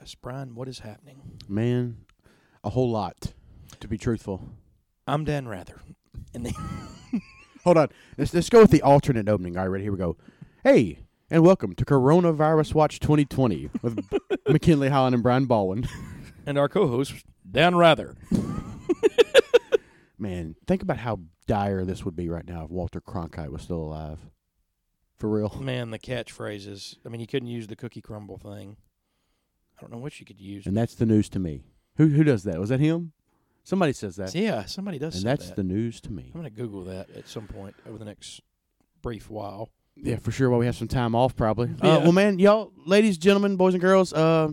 podcast. Brian, what is happening? Man, a whole lot, to be truthful. I'm Dan Rather. And the Hold on. Let's, let's go with the alternate opening. All right, ready? Here we go. Hey, and welcome to Coronavirus Watch 2020 with McKinley Holland and Brian Baldwin. and our co-host Dan Rather. Man, think about how dire this would be right now if Walter Cronkite was still alive. For real. Man, the catchphrases. I mean, you couldn't use the cookie crumble thing. I don't know what you could use. And that's the news to me. Who who does that? Was that him? Somebody says that. yeah, somebody does. and say that's that. the news to me. I'm gonna Google that at some point over the next brief while. Yeah, for sure. While we have some time off, probably. Yeah. Uh, well, man, y'all, ladies, gentlemen, boys and girls, uh,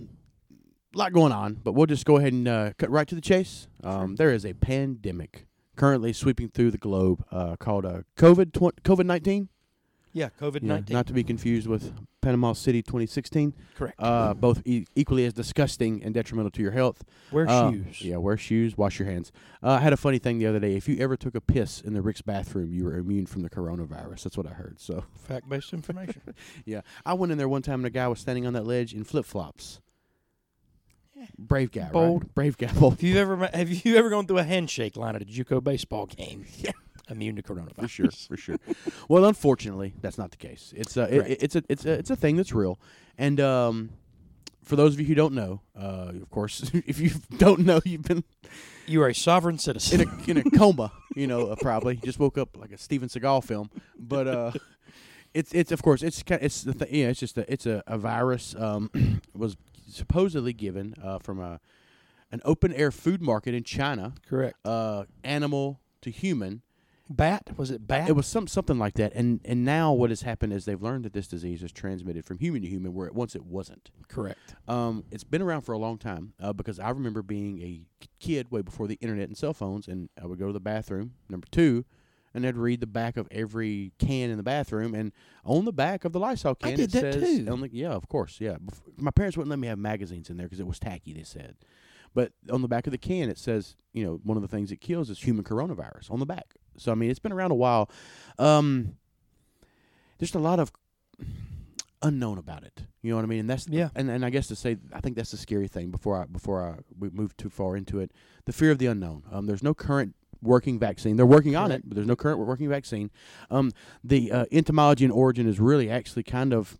a lot going on, but we'll just go ahead and uh, cut right to the chase. Um, There is a pandemic currently sweeping through the globe uh, called uh, COVID COVID nineteen. Yeah, COVID nineteen. not to be confused with Panama City 2016. correct. Uh, both e- equally as disgusting and detrimental to your health. Wear Uh, shoes. Yeah, wear shoes, wash your hands. Uh, I had a funny thing the other day. If you ever took a piss in the Rick's bathroom, you were immune from the coronavirus. That's what I heard. So. Fact-based information. Yeah, I went in there one time and a guy was standing on that ledge in flip flops. Brave guy, right? Bold. brave guy. Bold. Have you ever have you ever gone through a handshake line at a JUCO baseball game? Yeah. Immune to coronavirus. For sure, for sure. Well, unfortunately, that's not the case. It's uh, it, it's a it's a it's a thing that's real. And um, for those of you who don't know, uh, of course, if you don't know, you've been You are a sovereign citizen. in a in a coma. You know, uh, probably just woke up like a Steven Seagal film. But uh, it's it's of course it's ki- it's the th- yeah it's just a it's a, a virus. Um, was supposedly given uh, from a an open air food market in China. Correct. Uh, animal to human. Bat? Was it bat? It was some something like that. And and now what has happened is they've learned that this disease is transmitted from human to human, where it, once it wasn't. correct. Um, it's been around for a long time uh, because I remember being a kid way before the internet and cell phones, and I would go to the bathroom. Number two, and I'd read the back of every can in the bathroom, and on the back of the Lysol can did it that says, too. on the- yeah, of course, yeah. Bef- my parents wouldn't let me have magazines in there because it was tacky. They said, but on the back of the can it says, you know, one of the things it kills is human coronavirus on the back. So I mean, it's been around a while. Um, there's a lot of unknown about it. You know what I mean? And that's Yeah. And and I guess to say, I think that's the scary thing. Before I before I we move too far into it, the fear of the unknown. Um, there's no current working vaccine. They're working on it, but there's no current working vaccine. Um, the uh, entomology and origin is really actually kind of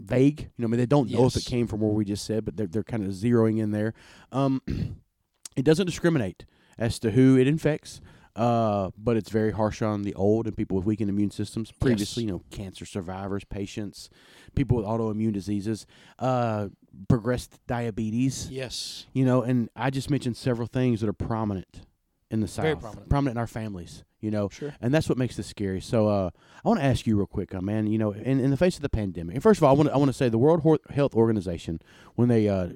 vague. You know, I mean, they don't know if it came from where we just said, but they're they're kind of zeroing in there. Um, it doesn't discriminate as to who it infects. Uh, but it's very harsh on the old and people with weakened immune systems. Previously, you know, cancer survivors, patients, people with autoimmune diseases, uh, progressed diabetes. Yes. You know, and I just mentioned several things that are prominent in the South, Very prominent. in our families. You know, Sure. and that's what makes this scary. So, uh, I want to ask you real quick, uh, man. You know, in, in the face of the pandemic, and first of all, I want to I want to say the World Health Organization when they uh,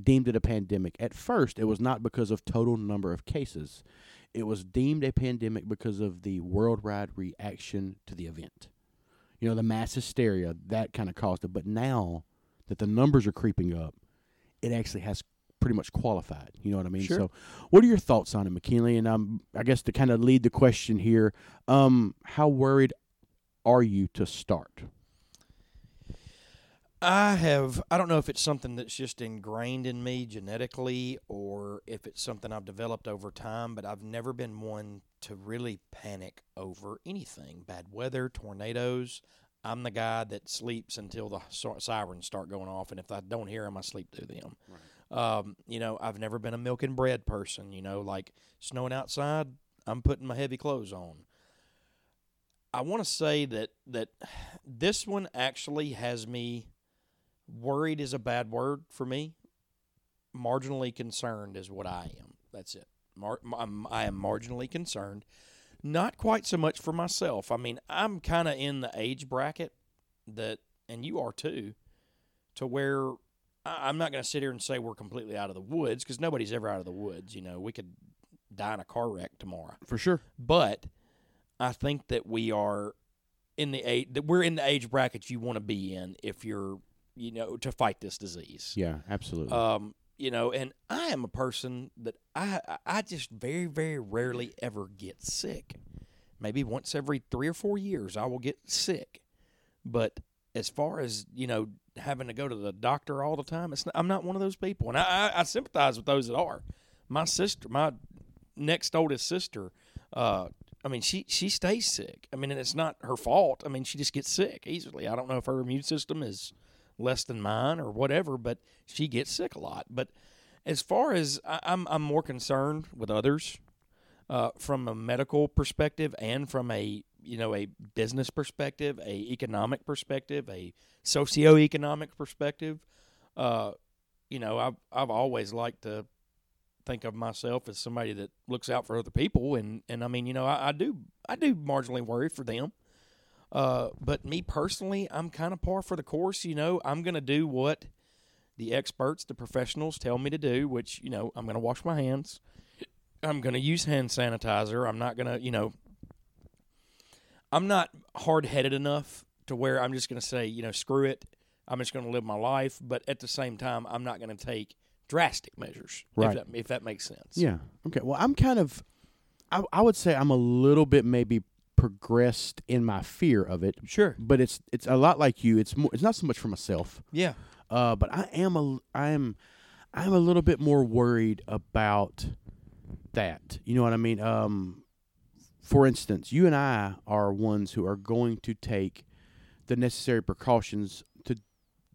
deemed it a pandemic, at first it was not because of total number of cases. It was deemed a pandemic because of the worldwide reaction to the event. You know, the mass hysteria that kind of caused it. But now that the numbers are creeping up, it actually has pretty much qualified. You know what I mean? Sure. So, what are your thoughts on it, McKinley? And um, I guess to kind of lead the question here, um, how worried are you to start? I have. I don't know if it's something that's just ingrained in me genetically, or if it's something I've developed over time. But I've never been one to really panic over anything. Bad weather, tornadoes. I'm the guy that sleeps until the sirens start going off, and if I don't hear them, I sleep through them. Um, you know, I've never been a milk and bread person. You know, like snowing outside, I'm putting my heavy clothes on. I want to say that that this one actually has me worried is a bad word for me. Marginally concerned is what I am. That's it. Mar- I'm, I am marginally concerned. Not quite so much for myself. I mean, I'm kind of in the age bracket that, and you are too, to where I- I'm not going to sit here and say we're completely out of the woods because nobody's ever out of the woods. You know, we could die in a car wreck tomorrow For sure. but I think that we are in the age that we're in the age bracket you want to be in if you're you know to fight this disease. Yeah, absolutely. Um, you know, and I am a person that I I- just very very rarely ever get sick. Maybe once every 3 or 4 years I will get sick. But as far as, you know, having to go to the doctor all the time. It's not, I'm not one of those people, and I, I, I sympathize with those that are. My sister, my next oldest sister, uh, I mean, she she stays sick. I mean, and it's not her fault. I mean, she just gets sick easily. I don't know if her immune system is less than mine or whatever, but she gets sick a lot. But as far as I, I'm, I'm more concerned with others uh, from a medical perspective and from a you know a business perspective, a economic perspective, a socioeconomic perspective. Uh, you know, I've I've always liked to think of myself as somebody that looks out for other people, and and I mean, you know, I, I do I do marginally worry for them. Uh, but me personally, I'm kind of par for the course. You know, I'm going to do what the experts, the professionals tell me to do, which, you know, I'm going to wash my hands. I'm going to use hand sanitizer. I'm not going to, you know, I'm not hard headed enough to where I'm just going to say, you know, screw it. I'm just going to live my life. But at the same time, I'm not going to take drastic measures, Right. if, that, if that makes sense. Yeah. Okay. Well, I'm kind of, I, I would say I'm a little bit maybe progressed in my fear of it, Sure. but it's it's a lot like you. It's more, it's not so much for myself, Yeah. uh, but I am a I am I'm a little bit more worried about that. You know what I mean? Um, for instance, you and I are ones who are going to take the necessary precautions to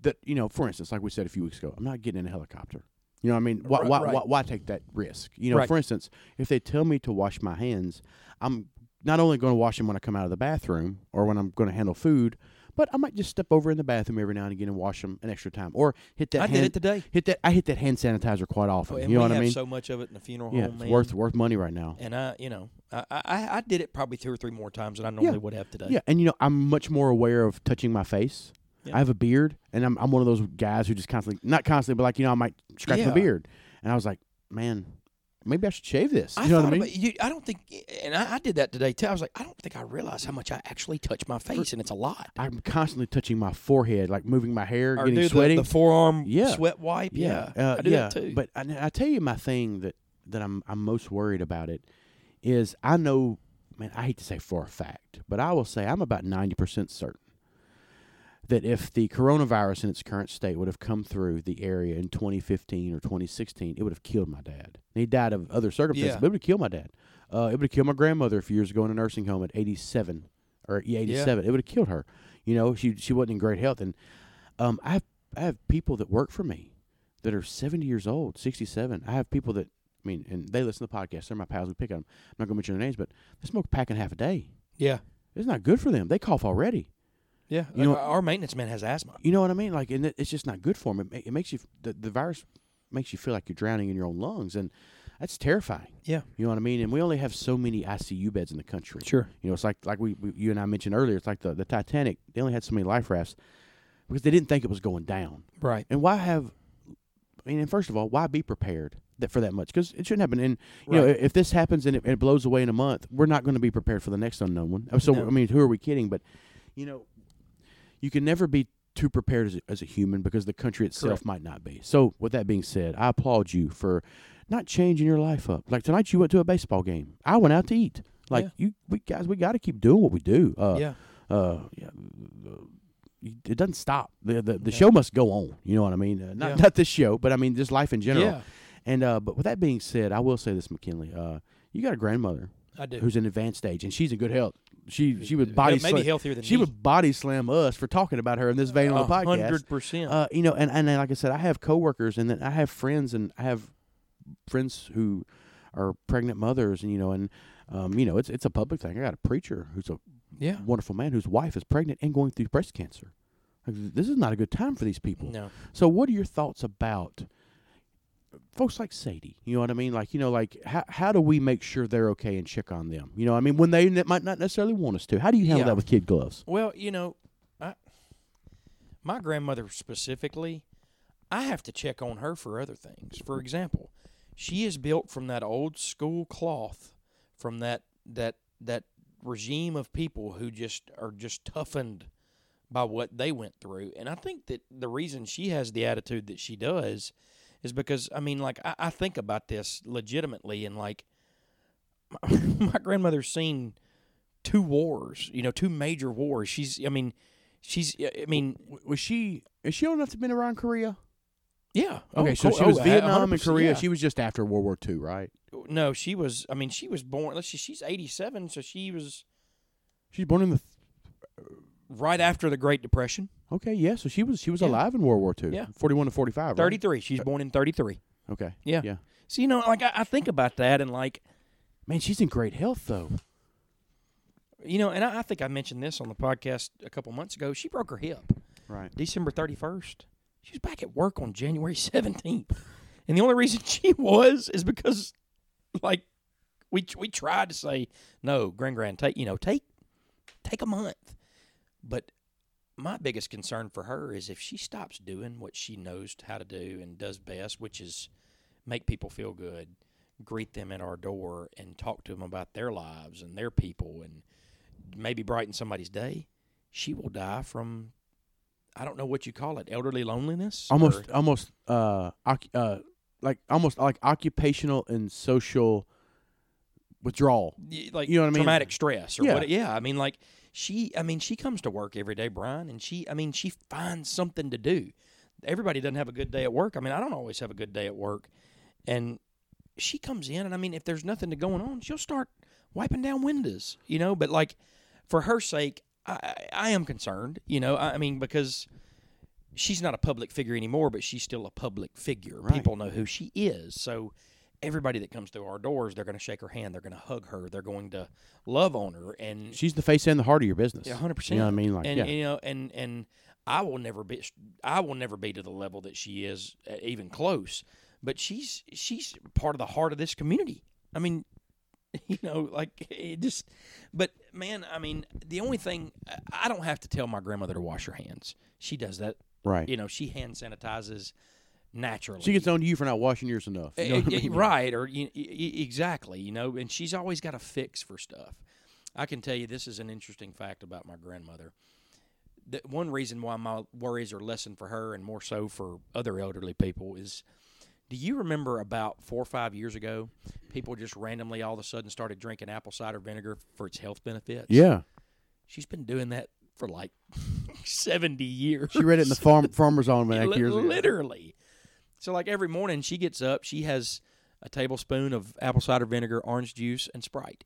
that. You know, for instance, like we said a few weeks ago, I'm not getting in a helicopter. You know what I mean? Why, Right, why, right. why, why take that risk? You know, Right. for instance, if they tell me to wash my hands, I'm not only going to wash them when I come out of the bathroom or when I'm going to handle food, but I might just step over in the bathroom every now and again and wash them an extra time, or hit that. I hand, did it today. Hit that. I hit that hand sanitizer quite often. Oh, and you know what I mean? so much of it in the funeral yeah, home, it's man. worth worth money right now. and I, you know, I, I, I did it probably two or three more times than I normally would have today. Yeah, and you know I'm much more aware of touching my face. Yeah. I have a beard, and I'm I'm one of those guys who just constantly, not constantly, but like you know I might scratch Yeah. my beard, and I was like, man, maybe I should shave this. You I know what I mean? about you. I don't think, and I, I did that today too. I was like, I don't think I realize how much I actually touch my face, and it's a lot. I'm constantly touching my forehead, like moving my hair, Or getting sweaty. the, the forearm Yeah. sweat wipe. Yeah, uh, I do yeah. that too. But I, I tell you, my thing that that I'm I'm most worried about it is I know, man. I hate to say for a fact, but I will say I'm about ninety percent certain that if the coronavirus in its current state would have come through the area in 2015 or 2016, it would have killed my dad. He died of other circumstances, Yeah. but it would have killed my dad. Uh, it would have killed my grandmother a few years ago in a nursing home at 87 or yeah, 87. It would have killed her. You know, she she wasn't in great health, and um, I have I have people that work for me that are 70 years old, 67. I have people that I mean, and they listen to the podcast. They're my pals. We pick on them. I'm not going to mention their names, but they smoke a pack and a half a day. yeah, It's not good for them. They cough already. Yeah. You know- our maintenance man has asthma. You know what I mean? Like, and it's just not good for him. It, it makes you the, the virus makes you feel like you're drowning in your own lungs, and that's terrifying. Yeah, You know what I mean? And we only have so many ICU beds in the country. sure. You know, it's like like we, we you and I mentioned earlier. It's like the the Titanic. They only had so many life rafts because they didn't think it was going down. Right. And why have? I mean, and first of all, why be prepared that for that much? Because it shouldn't happen. And you know, if this happens and it, it blows away in a month, we're not going to be prepared for the next unknown one. Uh, so No. I mean, who are we kidding? But you know, you can never be too prepared as a, as a human because the country itself Correct. might not be. So with that being said, I applaud you for not changing your life up. Like tonight, you went to a baseball game. I went out to eat. Like Yeah. you, we guys, we got to keep doing what we do. Uh, yeah, uh, yeah, it doesn't stop. The the, the Yeah. show must go on. You know what I mean? Uh, not Yeah. not this show, but I mean just life in general. yeah. And uh, but with that being said, I will say this, McKinley. Uh, you got a grandmother I do. who's in advanced age, and she's in good health. She she would body maybe slam, healthier than she me. would body slam us for talking about her in this vein on the podcast. Hundred percent. Uh, you know, and and then, like I said, I have coworkers, and then I have friends, and I have friends who are pregnant mothers, and you know, and um, you know, it's it's a public thing. I got a preacher who's a Yeah. wonderful man whose wife is pregnant and going through breast cancer. Like, this is not a good time for these people. No. So, what are your thoughts about folks like Sadie? You know what I mean? Like, you know, like how how do we make sure they're okay and check on them? You know, I mean, when they might not necessarily want us to. How do you handle Yeah. that with kid gloves? Well, you know, I, my grandmother specifically, I have to check on her for other things. For example, she is built from that old school cloth, from that that that regime of people who just are just toughened by what they went through. And I think that the reason she has the attitude that she does is because I mean, like I, I think about this legitimately, and like my grandmother's seen two wars, you know, two major wars. She's, I mean, she's. I mean, Was she? Is she old enough to have been around Korea? yeah. Oh, okay, Oh, so she was Oh, Vietnam and Korea. yeah. She was just after World War II, right? no, she was. I mean, she was born. Let's see, she's eighty-seven, so she was She's born in the. Right after the Great Depression. Okay, yeah. So she was she was Yeah. alive in World War II. Yeah. forty-one to forty-five. right? Thirty-three. She's born in thirty-three. Okay. Yeah. Yeah. So you know, like I, I think about that, and like Man, she's in great health though. you know, and I, I think I mentioned this on the podcast a couple months ago. She broke her hip Right. December thirty-first. She was back at work on January seventeenth, and the only reason she was is because, like, we we tried to say no, Grand Grand, take you know take take a month, but my biggest concern for her is if she stops doing what she knows how to do and does best, which is make people feel good, greet them at our door, and talk to them about their lives and their people, and maybe brighten somebody's day. She will die from, I don't know what you call it, elderly loneliness. Almost or- almost uh oc- uh like almost like occupational and social withdrawal. like You know what I mean? traumatic stress or Yeah. what yeah i mean like she i mean she comes to work every day brian and she i mean she finds something to do. Everybody doesn't have a good day at work. I mean i don't always have a good day at work. And she comes in and i mean if there's nothing to going on she'll start wiping down windows you know? But like for her sake i i, am concerned you know? I, I mean because she's not a public figure anymore but she's still a public figure. Right. people know who she is. So everybody that comes through our doors, they're going to shake her hand, they're going to hug her, they're going to love on her, and She's the face and the heart of your business. yeah, hundred percent. You know what I mean? Like, and yeah. you know, and and I will never be, I will never be to the level that she is, uh, even close. But she's she's part of the heart of this community. I mean, you know, like it just. But man, I mean, the only thing I don't have to tell my grandmother to wash her hands. She does that. right. You know, she hand sanitizes naturally. She gets on to you for not washing yours enough. You know Eh, I eh, mean? right or you, exactly you know and she's always got a fix for stuff i can tell you this is an interesting fact about my grandmother the, one reason why my worries are lessened for her and more so for other elderly people is do you remember about four or five years ago people just randomly all of a sudden started drinking apple cider vinegar for its health benefits Yeah. she's been doing that for like 70 years She read it in the farm farmer's almanac years ago. literally. So like every morning she gets up, she has a tablespoon of apple cider vinegar, orange juice, and Sprite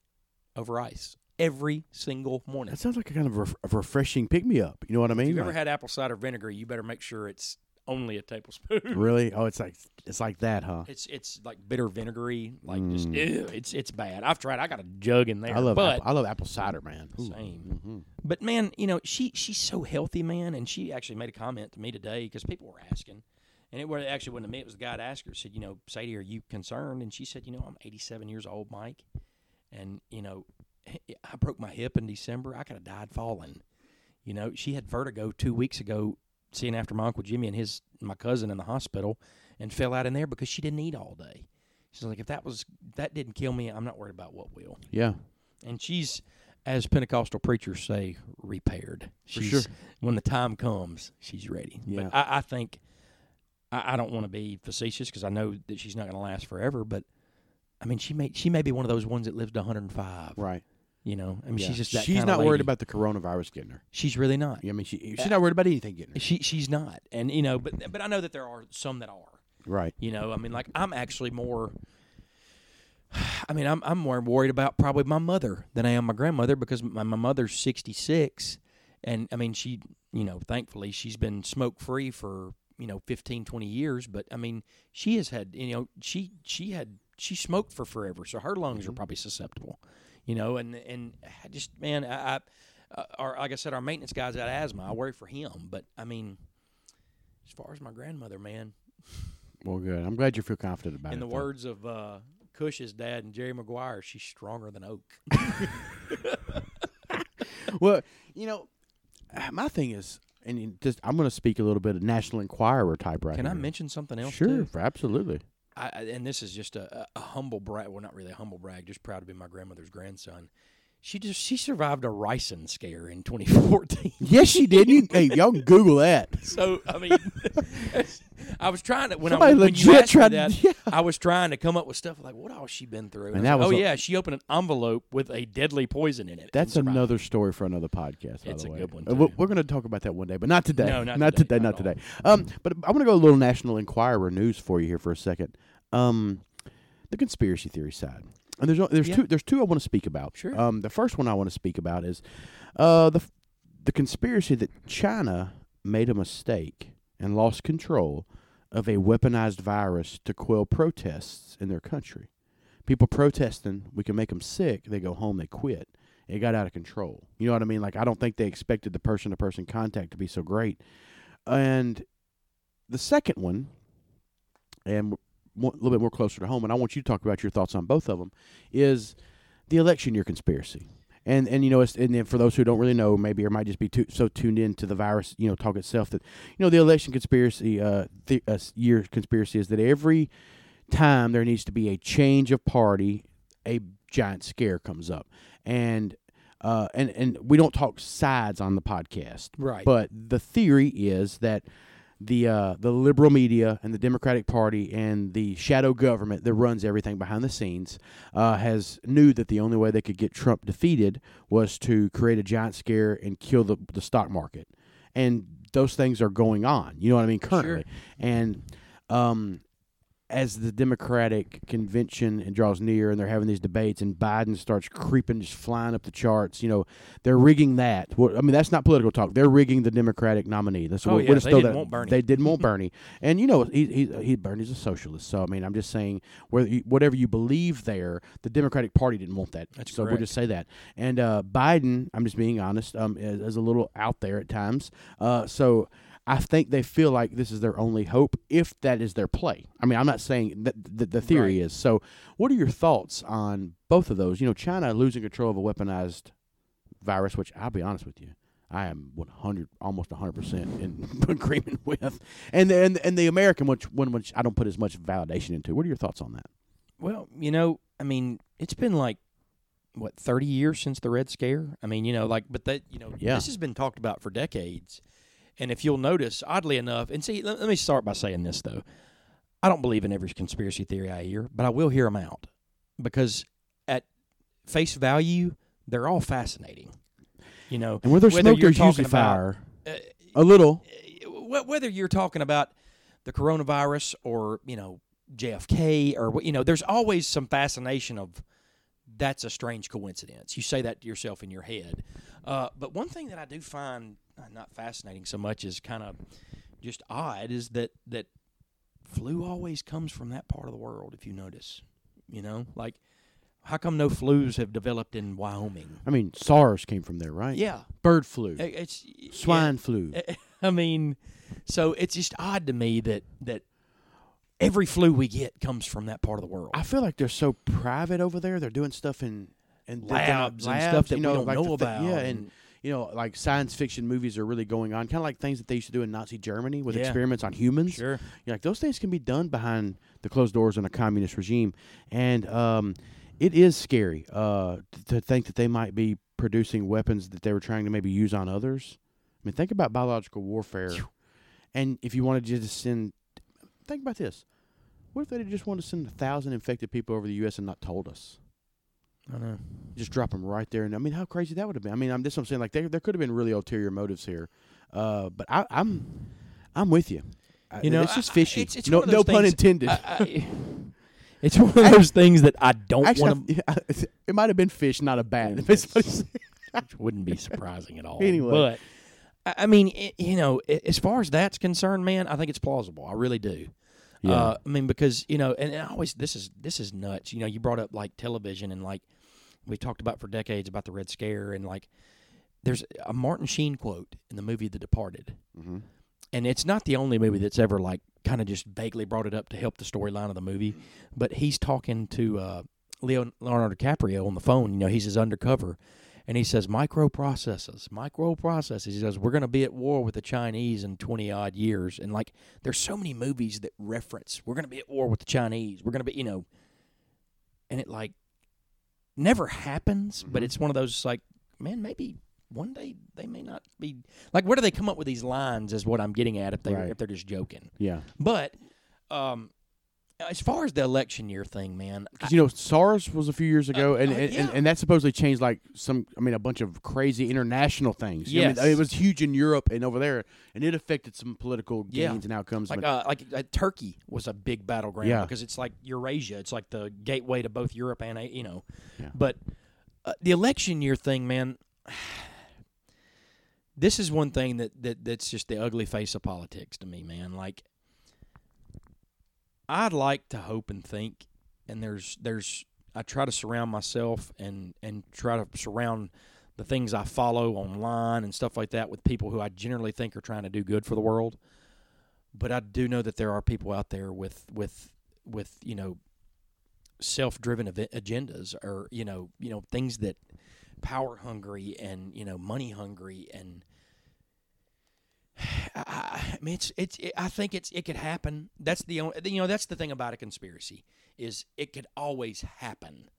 over ice every single morning. That sounds like a kind of ref- a refreshing pick me up. You know what I mean? If you've ever had apple cider vinegar, you better make sure it's only a tablespoon. really? Oh, it's like it's like that, huh? It's it's like bitter vinegary, like just Mm. ew, it's it's bad. I've tried. I got a jug in there, I love but apple, I love apple cider, man. Ooh. Same. Mhm. But man, you know, she she's so healthy, man, and she actually made a comment to me today because people were asking, and it was actually wasn't me. It was the guy that asked her. Said, you know, Sadie, are you concerned? And she said, you know, I'm 87 years old, Mike, and you know, I broke my hip in December. I could have died falling. You know, she had vertigo two weeks ago, seeing after my uncle Jimmy and his my cousin in the hospital, and fell out in there because she didn't eat all day. She's like, if that was that didn't kill me, I'm not worried about what will Yeah. and she's as Pentecostal preachers say, repaired. For She's, sure. When the time comes, she's ready. Yeah. But I, I think I, I don't want to be facetious because I know that she's not going to last forever. But I mean, she may she may be one of those ones that lives to 105. Right. You know, I mean, Yeah. she's just that she's not worried about the coronavirus getting her. She's really not. Yeah, I mean, she she's uh, not worried about anything getting her. She she's not. And you know, but but I know that there are some that are. Right. You know, I mean, like I'm actually more. I mean, I'm I'm more worried about probably my mother than I am my grandmother because my, my mother's 66, and I mean, she, you know, thankfully she's been smoke free for you know 15, 20 years, but I mean, she has had, you know, she she had she smoked for forever, so her lungs are probably susceptible, you know, and and I just man, I, I uh, our like I said, our maintenance guy's got asthma. I worry for him, but I mean, as far as my grandmother, man, Well, good. I'm glad you feel confident about in it. In the though. words of uh, Cush's dad and Jerry Maguire, she's stronger than oak. well, you know, my thing is, and just I'm going to speak a little bit of National Enquirer type right Can I mention something else? Sure, too? absolutely. I, and this is just a, a- a humble brag. Well, not really a humble brag. Just proud to be my grandmother's grandson. She just she survived a ricin scare in 2014. Yes, she did. You, hey, y'all can Google that. so I mean, I was trying to when Somebody I when legit you asked me tried- that, yeah. I was trying to come up with stuff like what all she been through. And I that was like, a- oh yeah, she opened an envelope with a deadly poison in it. That's another story for another podcast. By It's the a good one, Uh, we're too. we're going to talk about that one day, but not today. No, not not today, today. not Not today. Um, but I want to go a little National Enquirer news for you here for a second. Um, the conspiracy theory side, and there's there's Yeah. two there's two I want to speak about. Sure. Um, the first one I want to speak about is, uh, the the conspiracy that China made a mistake and lost control of a weaponized virus to quell protests in their country. People protesting, we can make them sick. They go home, they quit. It got out of control. You know what I mean? Like I don't think they expected the person to person contact to be so great. And the second one, and a little bit more closer to home, and I want you to talk about your thoughts on both of them, is the election year conspiracy. And and you know, it's, and then for those who don't really know, maybe or might just be too, so tuned in to the virus, you know, talk itself that you know the election conspiracy, uh, the uh, year conspiracy is that every time there needs to be a change of party, a giant scare comes up, and uh, and and we don't talk sides on the podcast, right. but the theory is that the uh, the liberal media and the Democratic Party and the shadow government that runs everything behind the scenes uh, has knew that the only way they could get Trump defeated was to create a giant scare and kill the the stock market, and those things are going on. You know what I mean? Currently, and um, as the Democratic convention and draws near, and they're having these debates, and Biden starts creeping, just flying up the charts. You know, they're rigging that. Well, I mean, that's not political talk. They're rigging the Democratic nominee. That's Oh, yeah, we'll they didn't that- want Bernie. They didn't want Bernie, and you know, he he, he Bernie's a socialist. So I mean, I'm just saying, whether you, whatever you believe there, the Democratic Party didn't want that. That's so we'll just say that. And uh, Biden, I'm just being honest, um, is, is a little out there at times. Uh, so. I think they feel like this is their only hope if that is their play. I mean, I'm not saying that the, the theory Right. is. So, what are your thoughts on both of those? You know, China losing control of a weaponized virus, which I'll be honest with you, I am 100, almost 100 percent in agreement with, and the, and and the American which one which I don't put as much validation into. What are your thoughts on that? Well, you know, I mean, it's been like what thirty years since the Red Scare. I mean, you know, like, but that you know, Yeah. this has been talked about for decades. And if you'll notice, oddly enough, and see, let, let me start by saying this though, I don't believe in every conspiracy theory I hear, but I will hear them out because at face value, they're all fascinating. You know, And where there's Whether smoke, there's usually about- fire. uh, A little. wh- whether you're talking about the coronavirus or you know JFK or what you know, there's always some fascination of that's a strange coincidence. You say that to yourself in your head. Uh, but one thing that I do find uh, Uh, not fascinating so much is kind of just odd is that that flu always comes from that part of the world. If you notice, you know, like how come no flus have developed in Wyoming? I mean, SARS came from there, right? Yeah, Bird flu, it's swine flu. I mean, so it's just odd to me that that every flu we get comes from that part of the world. I feel like they're so private over there. They're doing stuff in in labs and stuff that you we don't like know about. yeah, and you know, like science fiction movies are really going on, kind of like things that they used to do in Nazi Germany with Yeah. experiments on humans. sure, You're like those things can be done behind the closed doors in a communist regime, and um, it is scary uh, to think that they might be producing weapons that they were trying to maybe use on others. I mean, think about biological warfare, and if you wanted to just send, think about this: what if they just wanted to send a thousand infected people over the U.S. and not told us? I know. Just drop them right there, and I mean, how crazy that would have been. I mean, I'm this. I'm saying like there there could have been really ulterior motives here, uh, but I, I'm I'm with you. I- You know, it's just I- I- fishy. it's- it's no, no pun intended. I- it's one of those things that I don't want to. It might have been fish, not a bat. Which wouldn't be surprising at all. Anyway. but I mean, it, you know, as far as that's concerned, man, I think it's plausible. I really do. Yeah. Uh, I mean, because you know, and, and I always this is this is nuts. You know, you brought up like television and like we talked about for decades about the Red Scare and like there's a Martin Sheen quote in the movie The Departed, Mhm. and it's not the only movie that's ever like kind of just vaguely brought it up to help the storyline of the movie. But he's talking to uh, Leo, Leonardo DiCaprio on the phone. You know, he's his undercover, and he says microprocessors, microprocessors. He says we're going to be at war with the Chinese in twenty odd years, and like there's so many movies that reference we're going to be at war with the Chinese. We're going to be, you know, and it like never happens, but Mhm. it's one of those like, man, maybe one day they may not be like. Where do they come up with these lines? Is what I'm getting at. If they Right. if they're just joking, Yeah, but um, as far as the election year thing, man, because you know SARS was a few years ago, Uh, and, uh, and, and yeah. and that supposedly changed like some, I mean, a bunch of crazy international things. Know, I mean, it was huge in Europe and over there, and it affected some political Yeah. gains and outcomes. like uh, like uh, Turkey was a big battleground Yeah. because it's like Eurasia. It's like the gateway to both Europe and you know. Yeah. But uh, the election year thing, man. This is one thing that, that that's just the ugly face of politics to me, man. Like I'd like to hope and think and there's there's I try to surround myself and and try to surround the things I follow online and stuff like that with people who I generally think are trying to do good for the world. But I do know that there are people out there with with with you know self-driven agendas or you know you know things that power hungry and you know money hungry and I, mean it's it's it, I think it's it could happen. That's the only you know that's the thing about a conspiracy is it could always happen.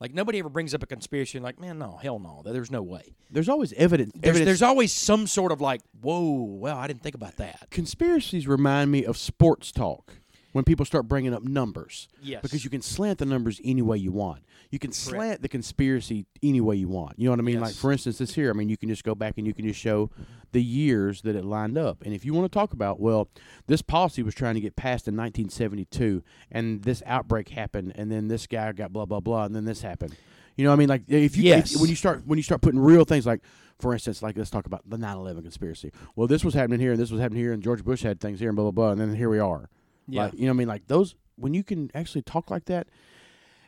Like nobody ever brings up a conspiracy and like man no hell no there's no way. there's always evidence. There's evidence there's always some sort of like whoa well I didn't think about that. conspiracies remind me of sports talk when people start bringing up numbers Yes. because you can slant the numbers any way you want. You can slant the conspiracy any way you want. You know what I mean? Like for instance, this here. I mean, you can just go back and you can just show the years that it lined up. And if you want to talk about, well, this policy was trying to get passed in 1972, and this outbreak happened, and then this guy got blah blah blah, and then this happened. You know, what I mean, like if you if- when you start when you start putting real things like. For instance, like let's talk about the 9/11 conspiracy. Well, this was happening here, and this was happening here, and George Bush had things here, and blah blah blah, and then here we are. Yeah. Like, you know what I mean? Like those when you can actually talk like that,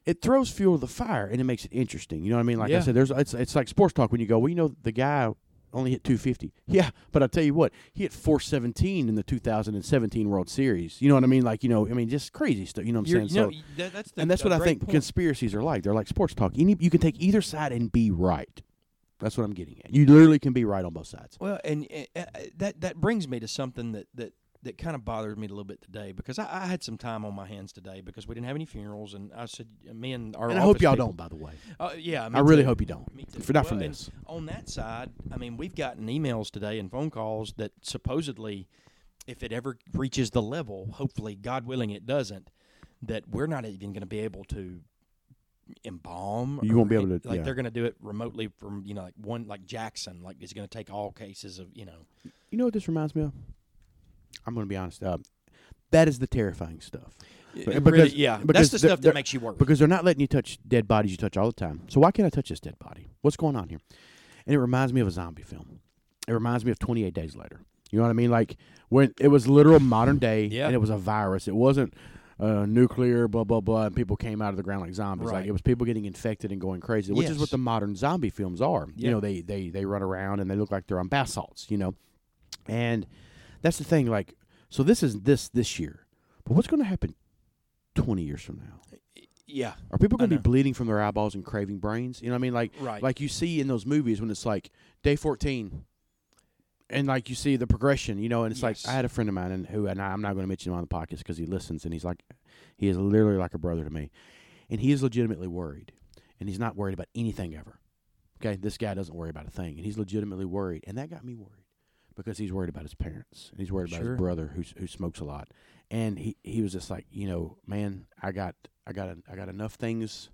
it throws fuel to the fire and it makes it interesting. You know what I mean? Like I said, there's it's it's like sports talk when you go, well, you know, the guy only hit 250. Yeah, but I'll tell you what, he hit 417 in the 2017 World Series. You know what I mean? Like, you know, I mean, just crazy stuff. You know what I'm You're- saying? you so, that- that's the, and that's what I think point. conspiracies are like. They're like sports talk. Any, you can take either side and be right. That's what I'm getting at. You literally can be right on both sides. Well, and uh, that that brings me to something that that that kind of bothers me a little bit today because I, I had some time on my hands today because we didn't have any funerals and I said me and our And I hope y'all people- don't, by the way. Uh, yeah, I really hope you don't. Me too. For not Well, from this. On that side, I mean, we've gotten emails today and phone calls that supposedly, if it ever reaches the level, hopefully, God willing, it doesn't, that we're not even going to be able to embalm. You won't be able to- Like yeah. they're going to do it remotely from you know like one like Jackson like is going to take all cases of you know. You know what this reminds me of? I'm going to be honest. Uh, that is the terrifying stuff. Because- really- yeah, because that's the stuff that makes you work. because they're not letting you touch dead bodies you touch all the time. So why can't I touch this dead body? What's going on here? And it reminds me of a zombie film. It reminds me of 28 Days Later. You know what I mean? Like when it was literal modern day, Yeah. and it was a virus. It wasn't uh, nuclear, blah blah blah, and people came out of the ground like zombies. Like it was people getting infected and going crazy, which is what the modern zombie films are. You know, they they they run around and they look like they're on bath salts. You know, and that's the thing. Like, so this is this this year, but what's going to happen 20 years from now? yeah, Are people going to be bleeding from their eyeballs and craving brains? You know what I mean? Like, right. like you see in those movies when it's like day 14 and like you see the progression, you know, and it's Yes. like I had a friend of mine and who and I, I'm not going to mention him on the podcast because he listens and he's like he is literally like a brother to me. And he is legitimately worried. And he's not worried about anything ever. Okay? This guy doesn't worry about a thing and he's legitimately worried. And that got me worried because he's worried about his parents and he's worried about Sure. his brother who who smokes a lot. And he he was just like, you know, man, I got I got I got enough things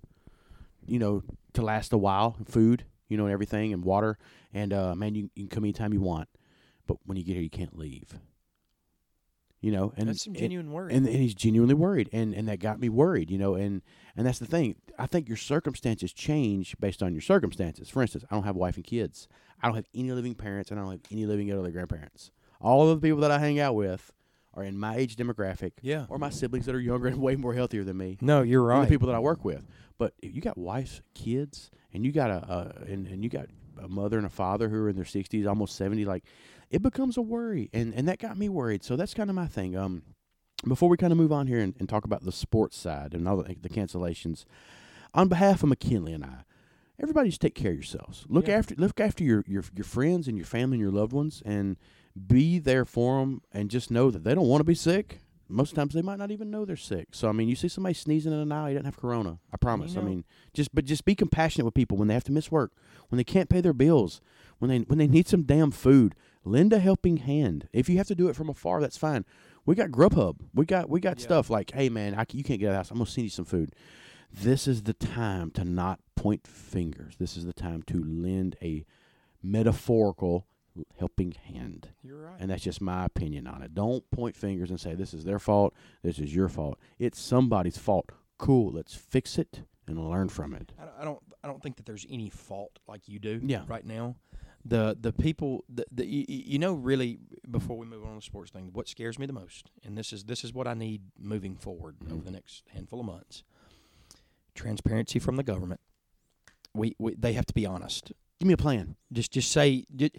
you know, to last a while, food, you know, and everything, and water. And uh, man, you, you can come anytime you want, but when you get here, you can't leave. You know, and that's some and- genuine worry. and, and he's genuinely worried, and and that got me worried, you know, and and that's the thing. I think your circumstances change based on your circumstances. For instance, I don't have a wife and kids. I don't have any living parents, and I don't have any living elderly grandparents. All of the people that I hang out with are in my age demographic, yeah. or my siblings that are younger and way more healthier than me No, you're right. the people that I work with. But if you got wives, kids, and you got a, a and, and you got a mother and a father who are in their sixties, almost seventy, like it becomes a worry, and and that got me worried. So that's kind of my thing. Um, before we kind of move on here and, and talk about the sports side and all the, the cancellations, on behalf of McKinley and I, everybody just take care of yourselves. Look Yeah. after look after your, your your friends and your family and your loved ones, and be there for them. And just know that they don't want to be sick. most times they might not even know they're sick. So I mean, you see somebody sneezing in an aisle, he doesn't have corona. I promise. know- I mean, just but just be compassionate with people when they have to miss work, when they can't pay their bills, when they when they need some damn food. Lend a helping hand. If you have to do it from afar, that's fine. We got Grubhub. We got we got Yeah. stuff like, hey man, I, you can't get out of the house. I'm gonna send you some food. This is the time to not point fingers. This is the time to lend a metaphorical helping hand. You're right. And that's just my opinion on it. Don't point fingers and say this is their fault, this is your fault. It's somebody's fault. Cool, let's fix it and learn from it. I don't- I don't think that there's any fault like you do Yeah. right now. The the people the, the you, you know really before we move on to the sports thing, what scares me the most, and this is this is what I need moving forward mm-hmm. over the next handful of months. Transparency from the government. We, we they have to be honest. Give me a plan. Just just say ju-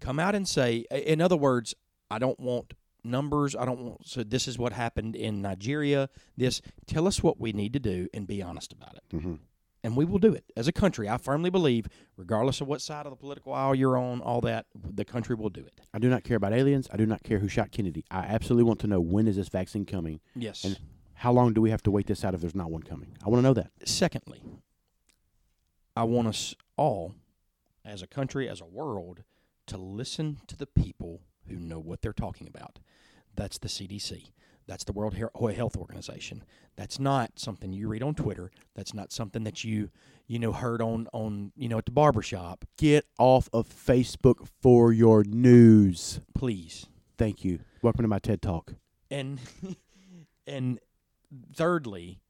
come out and say in other words, I don't want numbers. I don't want so this is what happened in Nigeria. This tell us what we need to do and be honest about it Mm-hmm. and we will do it as a country. I firmly believe, regardless of what side of the political aisle you're on, all that, the country will do it. I do not care about aliens. I do not care who shot Kennedy. I absolutely want to know when is this vaccine coming? Yes. And- How long do we have to wait this out if there's not one coming? I want to know that. Secondly, I want us all, as a country, as a world, to listen to the people who know what they're talking about. That's the CDC. That's the World Health Organization. That's not something you read on Twitter. That's not something that you, you know, heard on on you know at the barber shop. Get off of Facebook for your news. Please, Thank you. Welcome to my TED Talk. and and thirdly,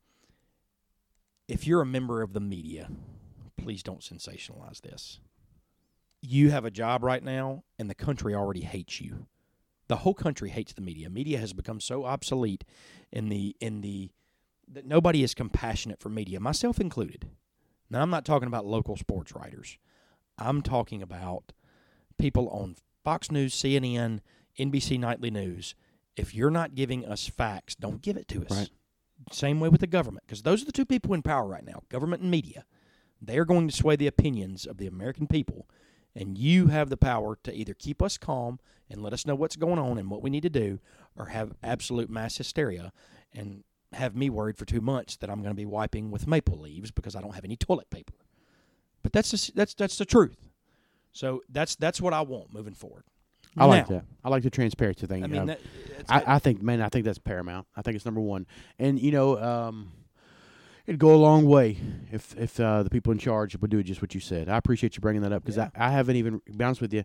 if you're a member of the media, please don't sensationalize this. You have a job right now, and the country already hates you. The whole country hates the media. Media has become so obsolete in the in the that nobody is compassionate for media, myself included. Now, I'm not talking about local sports writers. I'm talking about people on Fox News, CNN, NBC Nightly News. If you're not giving us facts, don't give it to us. Right. Same way with the government, because those are the two people in power right now government and media. They are going to sway the opinions of the American people, and you have the power to either keep us calm and let us know what's going on and what we need to do, or have absolute mass hysteria and have me worried for two months that I'm going to be wiping with maple leaves because I don't have any toilet paper. But that's the, that's that's the truth. So that's that's what I want moving forward. I like Now, that. I like the transparency thing. I Um, mean, that, I, I think, man, I think that's paramount. I think it's number one. And you know, um, it'd go a long way if if uh, the people in charge would do just what you said. I appreciate you bringing that up because Yeah. I, I haven't even. To be honest with you,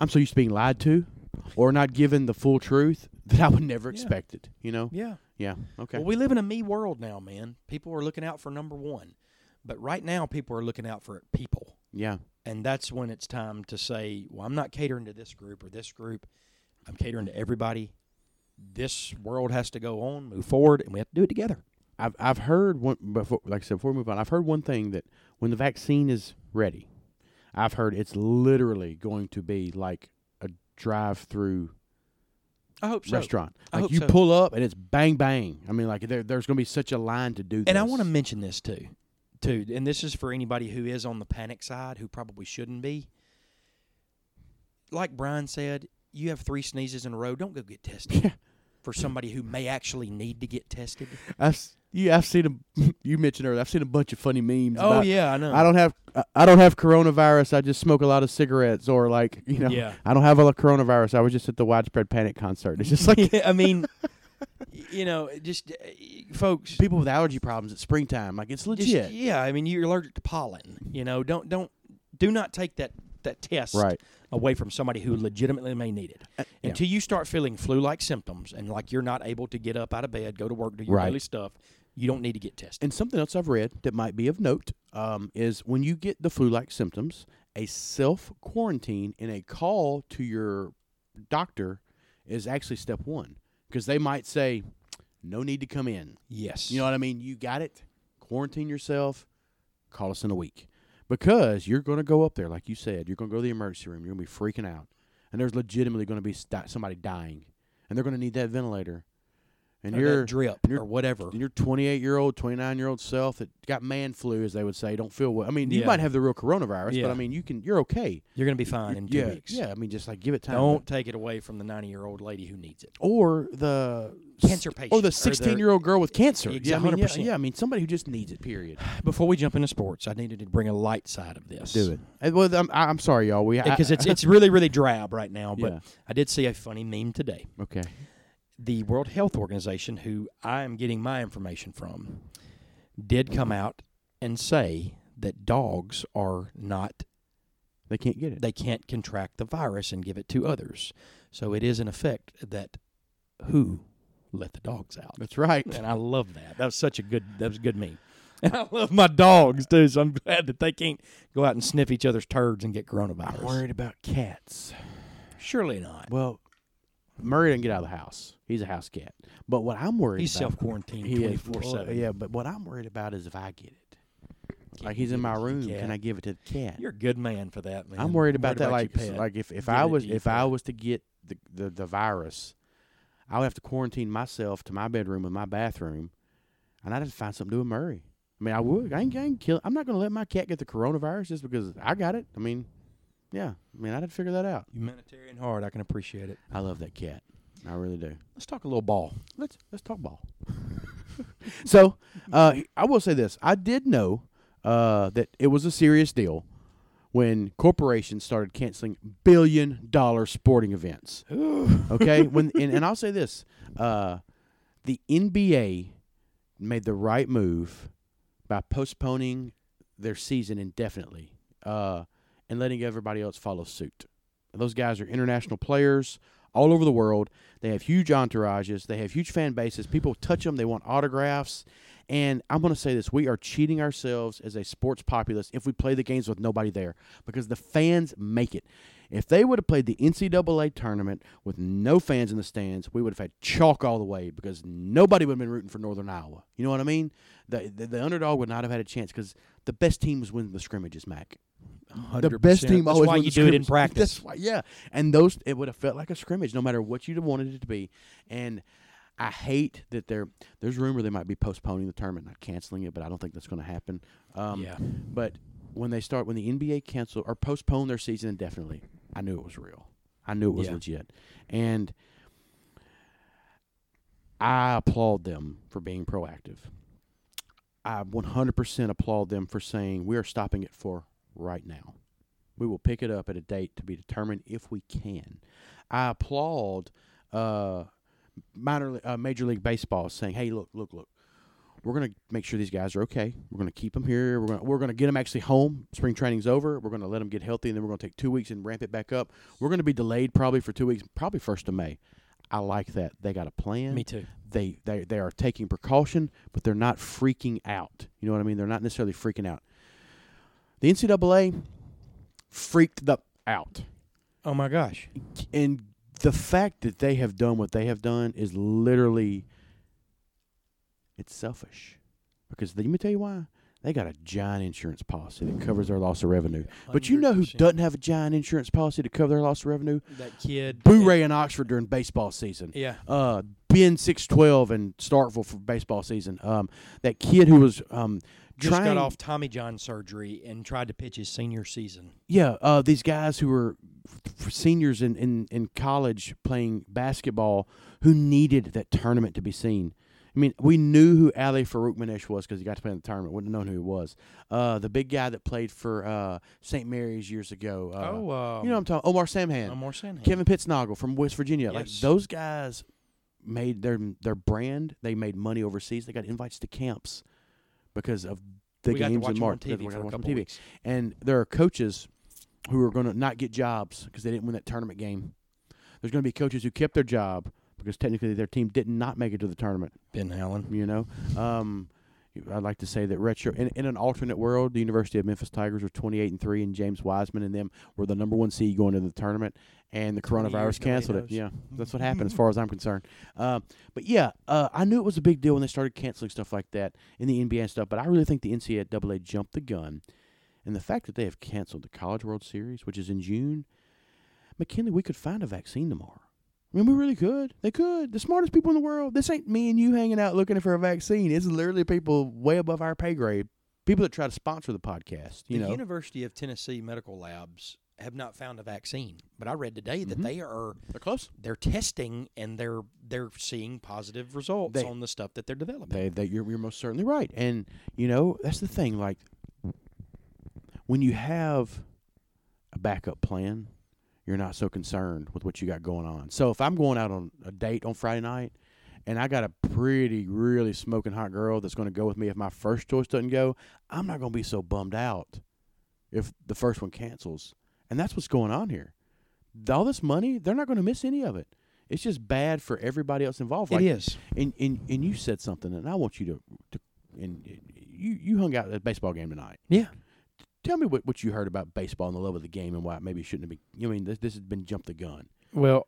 I'm so used to being lied to, or not given the full truth that I would never Yeah. expect it. You know? yeah. Yeah. Okay. Well, we live in a me world now, man. People are looking out for number one, but right now people are looking out for people, yeah. And that's when it's time to say, "Well, I'm not catering to this group or this group. I'm catering to everybody. This world has to go on, move forward, and we have to do it together." I've I've heard one before. Like I said, before we move on, I've heard one thing that when the vaccine is ready, I've heard it's literally going to be like a drive-through I hope so. restaurant. I Like you so. pull up and it's bang bang. I mean, like there, there's going to be such a line to do. And I want to mention this too, too, and this is for anybody who is on the panic side who probably shouldn't be. Like Brian said, you have three sneezes in a row. Don't go get tested Yeah. for somebody who may actually need to get tested. I've I've seen a. You mentioned earlier. I've seen a bunch of funny memes. Oh about, yeah, I know. I don't have I- I don't have coronavirus. I just smoke a lot of cigarettes, or like you know, Yeah. I don't have a coronavirus. I was just at the widespread panic concert. It's just like Yeah, I mean, you know, just uh, folks. people with allergy problems at springtime. Like it's just- legit, yeah, I mean, you're allergic to pollen. You know, don't don't do not take that that test right? away from somebody who legitimately may need it. Uh, yeah. Until you start feeling flu-like symptoms and like you're not able to get up out of bed, go to work, do your Right. daily stuff, you don't need to get tested. And something else I've read that might be of note um, is when you get the flu-like symptoms, a self quarantine and a call to your doctor is actually step one because they might say, "No need to come in." Yes. You know what I mean? You got it. Quarantine yourself. Call us in a week because you're going to go up there, like you said. You're going to go to the emergency room. You're going to be freaking out, and there's legitimately going to be st- somebody dying, and they're going to need that ventilator. And or you're drip and you're- or whatever. and your 28 year old, 29 year old self that got man flu, as they would say, don't feel well. I mean, you Yeah. might have the real coronavirus, Yeah. but I mean, you can, you're okay. You're going to be fine in two yeah, weeks. yeah. I mean, just like give it time. Don't take it away from the 90 year old lady who needs it. or the Cancer patient, or the the- 16 year old girl with cancer. Yeah, I mean, yeah, 100%. yeah, I mean, somebody who just needs it. Period. Before we jump into sports, I needed to bring a light side of this. Do it. Well, I'm, I'm sorry, y'all. We Because it's it's really really drab right now. But. I did see a funny meme today. okay. The World Health Organization, who I am getting my information from, did come out and say that dogs are not They can't get it. they can't contract the virus and give it to others. So it is an effect that who let the dogs out. That's right. And I love that. That was such a good that was a good meme. And I love my dogs too, so I'm glad that they can't go out and sniff each other's turds and get coronavirus. I'm worried about cats. Surely not. Well, Murray didn't get out of the house. He's a house cat. But what I'm worried He's about self quarantined twenty is, seven. Yeah, but what I'm worried about is if I get it. Can't Like he's in my it to the room, can I give it to the cat? You're a good man for that, man. I'm worried about that. your like, like if, if I was if I was to get the, the the virus, I would have to quarantine myself to my bedroom and my bathroom, and I'd have to find something to do with Murray. I mean, I would. I ain't, I ain't kill. I'm not going to let my cat get the coronavirus just because I got it. I mean, yeah. I mean, I didn't figure that out. humanitarian heart. I can appreciate it. I love that cat. I really do. Let's talk a little ball. Let's let's talk ball. so, uh, I will say this: I did know uh, that it was a serious deal when corporations started canceling billion dollar sporting events. Okay, when and, and I'll say this: uh, the NBA made the right move by postponing their season indefinitely uh, and letting everybody else follow suit. Those guys are international players all over the world. They have huge entourages. They have huge fan bases. People touch them. They want autographs. And I'm going to say this: we are cheating ourselves as a sports populace if we play the games with nobody there, because the fans make it. If they would have played the NCAA tournament with no fans in the stands, we would have had chalk all the way because nobody would have been rooting for Northern Iowa. You know what I mean? The the, the underdog would not have had a chance because the best team was the scrimmages, Mac. The 100%. best team That's always why you the do it in practice. That's why, yeah. And those it would have felt like a scrimmage, no matter what you'd have wanted it to be. And I hate that there. There's rumor they might be postponing the tournament, not canceling it, but I don't think that's going to happen. Um, yeah. But when they start, when the NBA cancel or postpone their season indefinitely, I knew it was real. I knew it was Yeah. legit, and I applaud them for being proactive. I 100% applaud them for saying we are stopping it for right now. We will pick it up at a date to be determined if we can. I applaud uh, minor uh, Major League Baseball saying, "Hey, look, look, look. We're going to make sure these guys are okay. We're going to keep them here. We're going we're going to get them actually home. Spring training's over. We're going to let them get healthy, and then we're going to take two weeks and ramp it back up. We're going to be delayed probably for two weeks, probably first of May. I like that. They got a plan Me too. they they they are taking precaution, but they're not freaking out. You know what I mean? They're not necessarily freaking out. The NCAA freaked the out, Oh my gosh. and the fact that they have done what they have done is literally it's selfish. Because let me tell you why. They got a giant insurance policy that covers their loss of revenue. But you know who doesn't have a giant insurance policy to cover their loss of revenue? That kid. Boo Ray in Oxford during baseball season. Yeah. uh, Ben six twelve and Starkville for baseball season. Um, that kid who was um Just trying, got off Tommy John surgery and tried to pitch his senior season. yeah. Uh, these guys who were f- seniors in, in in college playing basketball who needed that tournament to be seen. I mean, we knew who Ali Farokhmanesh was because he got to play in the tournament. Wouldn't have known who he was. Uh, the big guy that played for uh, St. Mary's years ago. Uh, oh, uh, you know what I'm talking. Omar Samhan. Omar Samhan. Kevin Pittsnogle from West Virginia. Like those guys made their their brand. They made money overseas. They got invites to camps because of the we games in March. We got for to watch them couple TV. And there are coaches who are going to not get jobs because they didn't win that tournament game. There's going to be coaches who kept their job because technically their team did not make it to the tournament. Ben Allen. You know, um, I'd like to say that retro in, in an alternate world, the University of Memphis Tigers were 28 and three, and James Wiseman and them were the number one seed going into the tournament, and the coronavirus canceled it. Yeah, that's what happened as far as I'm concerned. Um, but yeah, uh, I knew it was a big deal when they started canceling stuff like that in the NBA and stuff. But I really think the NCAA jumped the gun, and the fact that they have canceled the College World Series, which is in June, McKinley, we could find a vaccine tomorrow. I mean, we really could. They could. The smartest people in the world. This ain't me and you hanging out looking for a vaccine. It's literally people way above our pay grade. People that try to sponsor the podcast. You the know, University of Tennessee Medical Labs have not found a vaccine, but I read today that Mhm. they are they're close. they're testing and they're they're seeing positive results They- on the stuff that they're developing. They, they, you're, you're most certainly right. And you know, that's the thing. Like when you have a backup plan, you're not so concerned with what you got going on. So if I'm going out on a date on Friday night and I got a pretty, really smoking hot girl that's going to go with me if my first choice doesn't go, I'm not going to be so bummed out if the first one cancels. And that's what's going on here. All this money, they're not going to miss any of it. It's just bad for everybody else involved. Like, it is. and, and and you said something, and I want you to, to and you you hung out at a baseball game tonight. Yeah. Tell me what, what you heard about baseball and the love of the game and why it maybe shouldn't have been. I mean, this this has been jumped the gun. Well,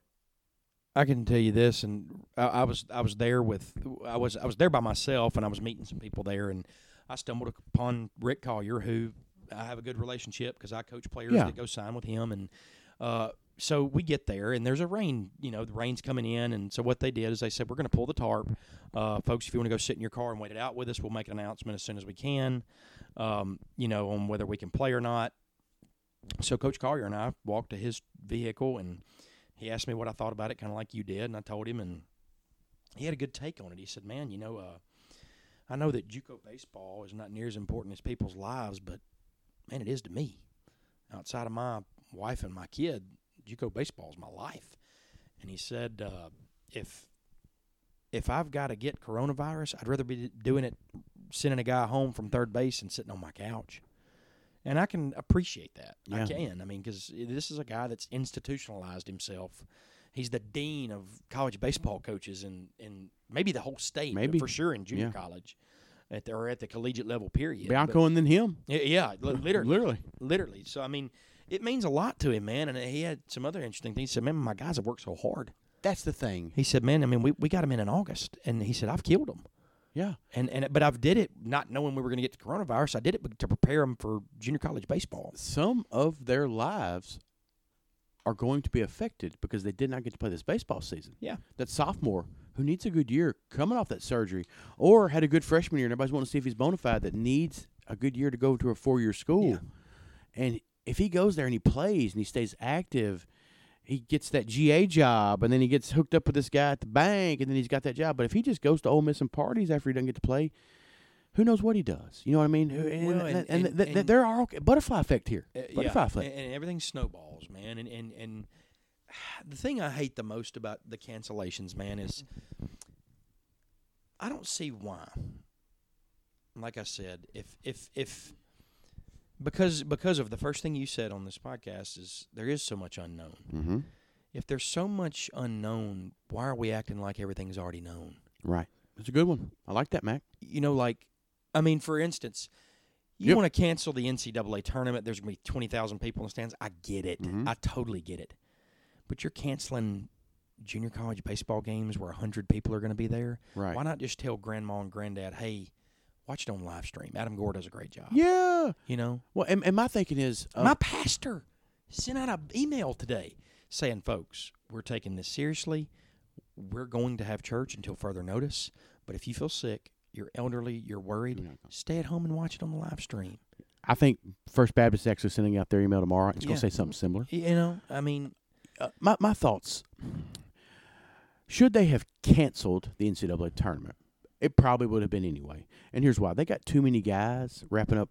I can tell you this, and I, I was I was there with I was I was there by myself, and I was meeting some people there, and I stumbled upon Rick Collier, who I have a good relationship because I coach players Yeah. that go sign with him, and uh, so we get there, and there's a rain, you know, the rain's coming in, and so what they did is they said we're going to pull the tarp, uh, folks. If you want to go sit in your car and wait it out with us, we'll make an announcement as soon as we can, um, you know, on whether we can play or not. So Coach Collier and I walked to his vehicle and he asked me what I thought about it, kind of like you did, and I told him, and he had a good take on it. He said, "Man, you know, uh, I know that JUCO baseball is not near as important as people's lives, but man, it is to me. Outside of my wife and my kid, JUCO baseball is my life." And he said, uh, "If if I've got to get coronavirus, I'd rather be doing it, sending a guy home from third base and sitting on my couch." And I can appreciate that. I can. I mean, because this is a guy that's institutionalized himself. He's the dean of college baseball coaches in, in maybe the whole state, Maybe. for sure in junior Yeah. college, at the, or at the collegiate level. Period. Bianco and then him. Yeah, yeah, literally, Literally. literally. So I mean, it means a lot to him, man. And he had some other interesting things. He said, "Man, my guys have worked so hard." That's the thing. He said, "Man, I mean, we, we got him in in August, and he said I've killed him." Yeah. And and but I've did it not knowing we were going to get the coronavirus. I did it to prepare them for junior college baseball. Some of their lives are going to be affected because they did not get to play this baseball season. Yeah. That sophomore who needs a good year coming off that surgery or had a good freshman year and everybody's wanting to see if he's bona fide that needs a good year to go to a four year school. Yeah. And if he goes there and he plays and he stays active, he gets that GA job and then he gets hooked up with this guy at the bank and then he's got that job. But if he just goes to Ole Miss and parties after he doesn't get to play, who knows what he does? You know what I mean? And, Well, and, and- and, th- th- there are okay, butterfly effect here. Uh, Butterfly yeah, effect. and, and everything snowballs, man. And, and and the thing I hate the most about the cancellations, man, is I don't see why. Like I said, if if if because because of the first thing you said on this podcast is there is so much unknown. Mm-hmm. If there's so much unknown, why are we acting like everything's already known? Right. That's a good one. I like that, Mac. you know, like, I mean, for instance, you Yep. want to cancel the NCAA tournament. There's going to be 20,000 people in the stands. I get it. Mhm. I totally get it. But you're canceling junior college baseball games where 100 people are going to be there. Right. Why not just tell grandma and granddad, hey, watch it on live stream? Adam Gore does a great job. Yeah. You know, Well, and, and my thinking is, uh, my pastor sent out an email today saying, folks, we're taking this seriously. We're going to have church until further notice. But if you feel sick, you're elderly, you're worried, stay at home and watch it on the live stream. I think First Baptist is actually sending out their email tomorrow. It's going to say something similar. You know, I mean, Uh, my my thoughts. Should they have canceled the NCAA tournament? It probably would have been anyway. And here's why: they got too many guys wrapping up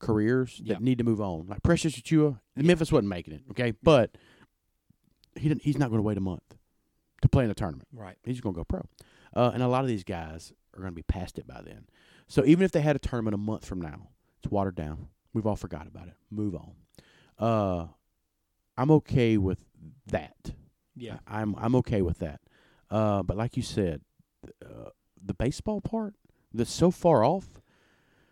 careers that Yeah. need to move on. Like Precious Achiuwa, Memphis wasn't making it. Okay, but he didn't, he's not going to wait a month to play in a tournament. right. He's going to go pro. Uh, and a lot of these guys are going to be past it by then. So even if they had a tournament a month from now, it's watered down. We've all forgot about it. Move on. Uh, I'm okay with that. Yeah. I'm I'm okay with that. Uh, but like you said, uh, the baseball part that's so far off.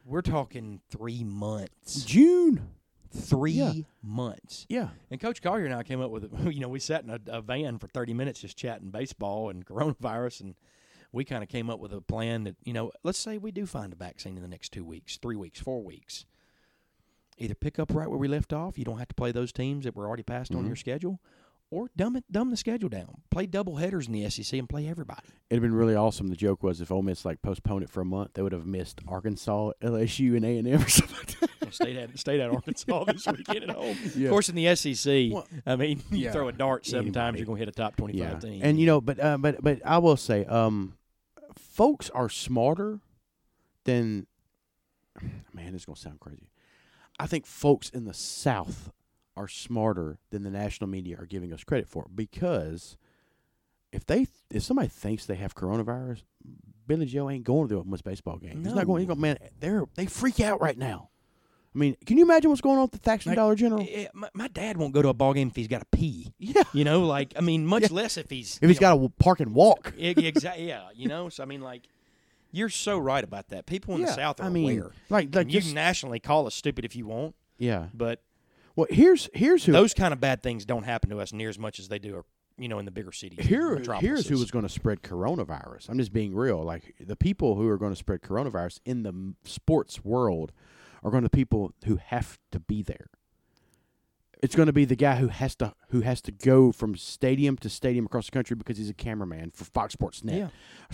We're talking three months. June. Three Yeah. months. Yeah. And Coach Collier and I came up with, you know, we sat in a, a van for 30 minutes just chatting baseball and coronavirus. And we kind of came up with a plan that, you know, let's say we do find a vaccine in the next two weeks, three weeks, four weeks. Either pick up right where we left off. You don't have to play those teams that were already passed on Mhm. your schedule. Or dumb it, dumb the schedule down. Play double headers in the SEC and play everybody. It'd have been really awesome. The joke was if Ole Miss like postponed it for a month, they would have missed Arkansas, LSU, and A and M or something like that. State at stayed at Arkansas this weekend at home. Yeah. Of course, in the SEC, Well, I mean, you yeah. throw a dart seven times, you're going to hit a top twenty-five team. And you know, but uh, but but I will say, um, folks are smarter than. Man, this is gonna sound crazy. I think folks in the South are smarter than the national media are giving us credit for because if they if somebody thinks they have coronavirus, Billy Joe ain't going to the Ole Miss baseball game. He's not going. He's going. Man, they're they freak out right now. I mean, can you imagine what's going on at the Thaxton Like, Dollar General? Eh, my, my dad won't go to a ball game if he's got to pee. Yeah, You know, like I mean, much Yeah. less if he's if he's got to park and walk. exactly. Yeah, you know. So I mean, like, you're so right about that. People in the South are I mean, aware. like like you can nationally call us stupid if you want, yeah. but Well, here's here's who those kind of bad things don't happen to us near as much as they do, you know, in the bigger cities. Here, here's who is going to spread coronavirus. I'm just being real. Like the people who are going to spread coronavirus in the sports world are going to be people who have to be there. It's going to be the guy who has to who has to go from stadium to stadium across the country because he's a cameraman for Fox Sports Net. Yeah.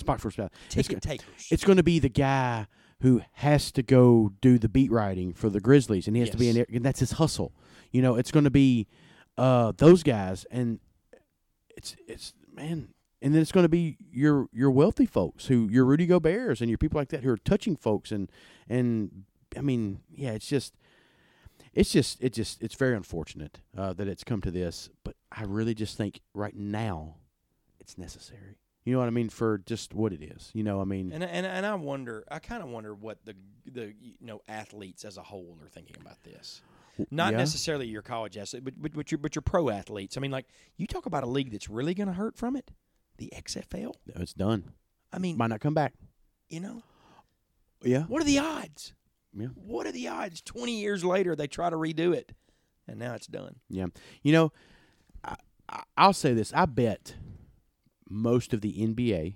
Fox Sports Net. It's, ticket go- takers. it's going to be the guy who has to go do the beat writing for the Grizzlies, and he has to be in there, and that's his hustle. You know, it's going to be uh, those guys, and it's it's man, and then it's going to be your your wealthy folks who your Rudy Gobert's and your people like that who are touching folks, and and I mean, yeah, it's just. It's just, it just, it's very unfortunate uh, that it's come to this, but I really just think right now, it's necessary. You know what I mean? For just what it is. You know, I mean, and and and I wonder, I kind of wonder what the the you know athletes as a whole are thinking about this. Not yeah. necessarily your college athlete, but, but but your but your pro athletes. I mean, like you talk about a league that's really going to hurt from it, the XFL. No, it's done. I mean, Might not come back. you know, Yeah. what are the odds? Yeah. What are the odds? Twenty years later, they try to redo it, and now it's done. Yeah. You know, I, I'll say this. I bet most of the NBA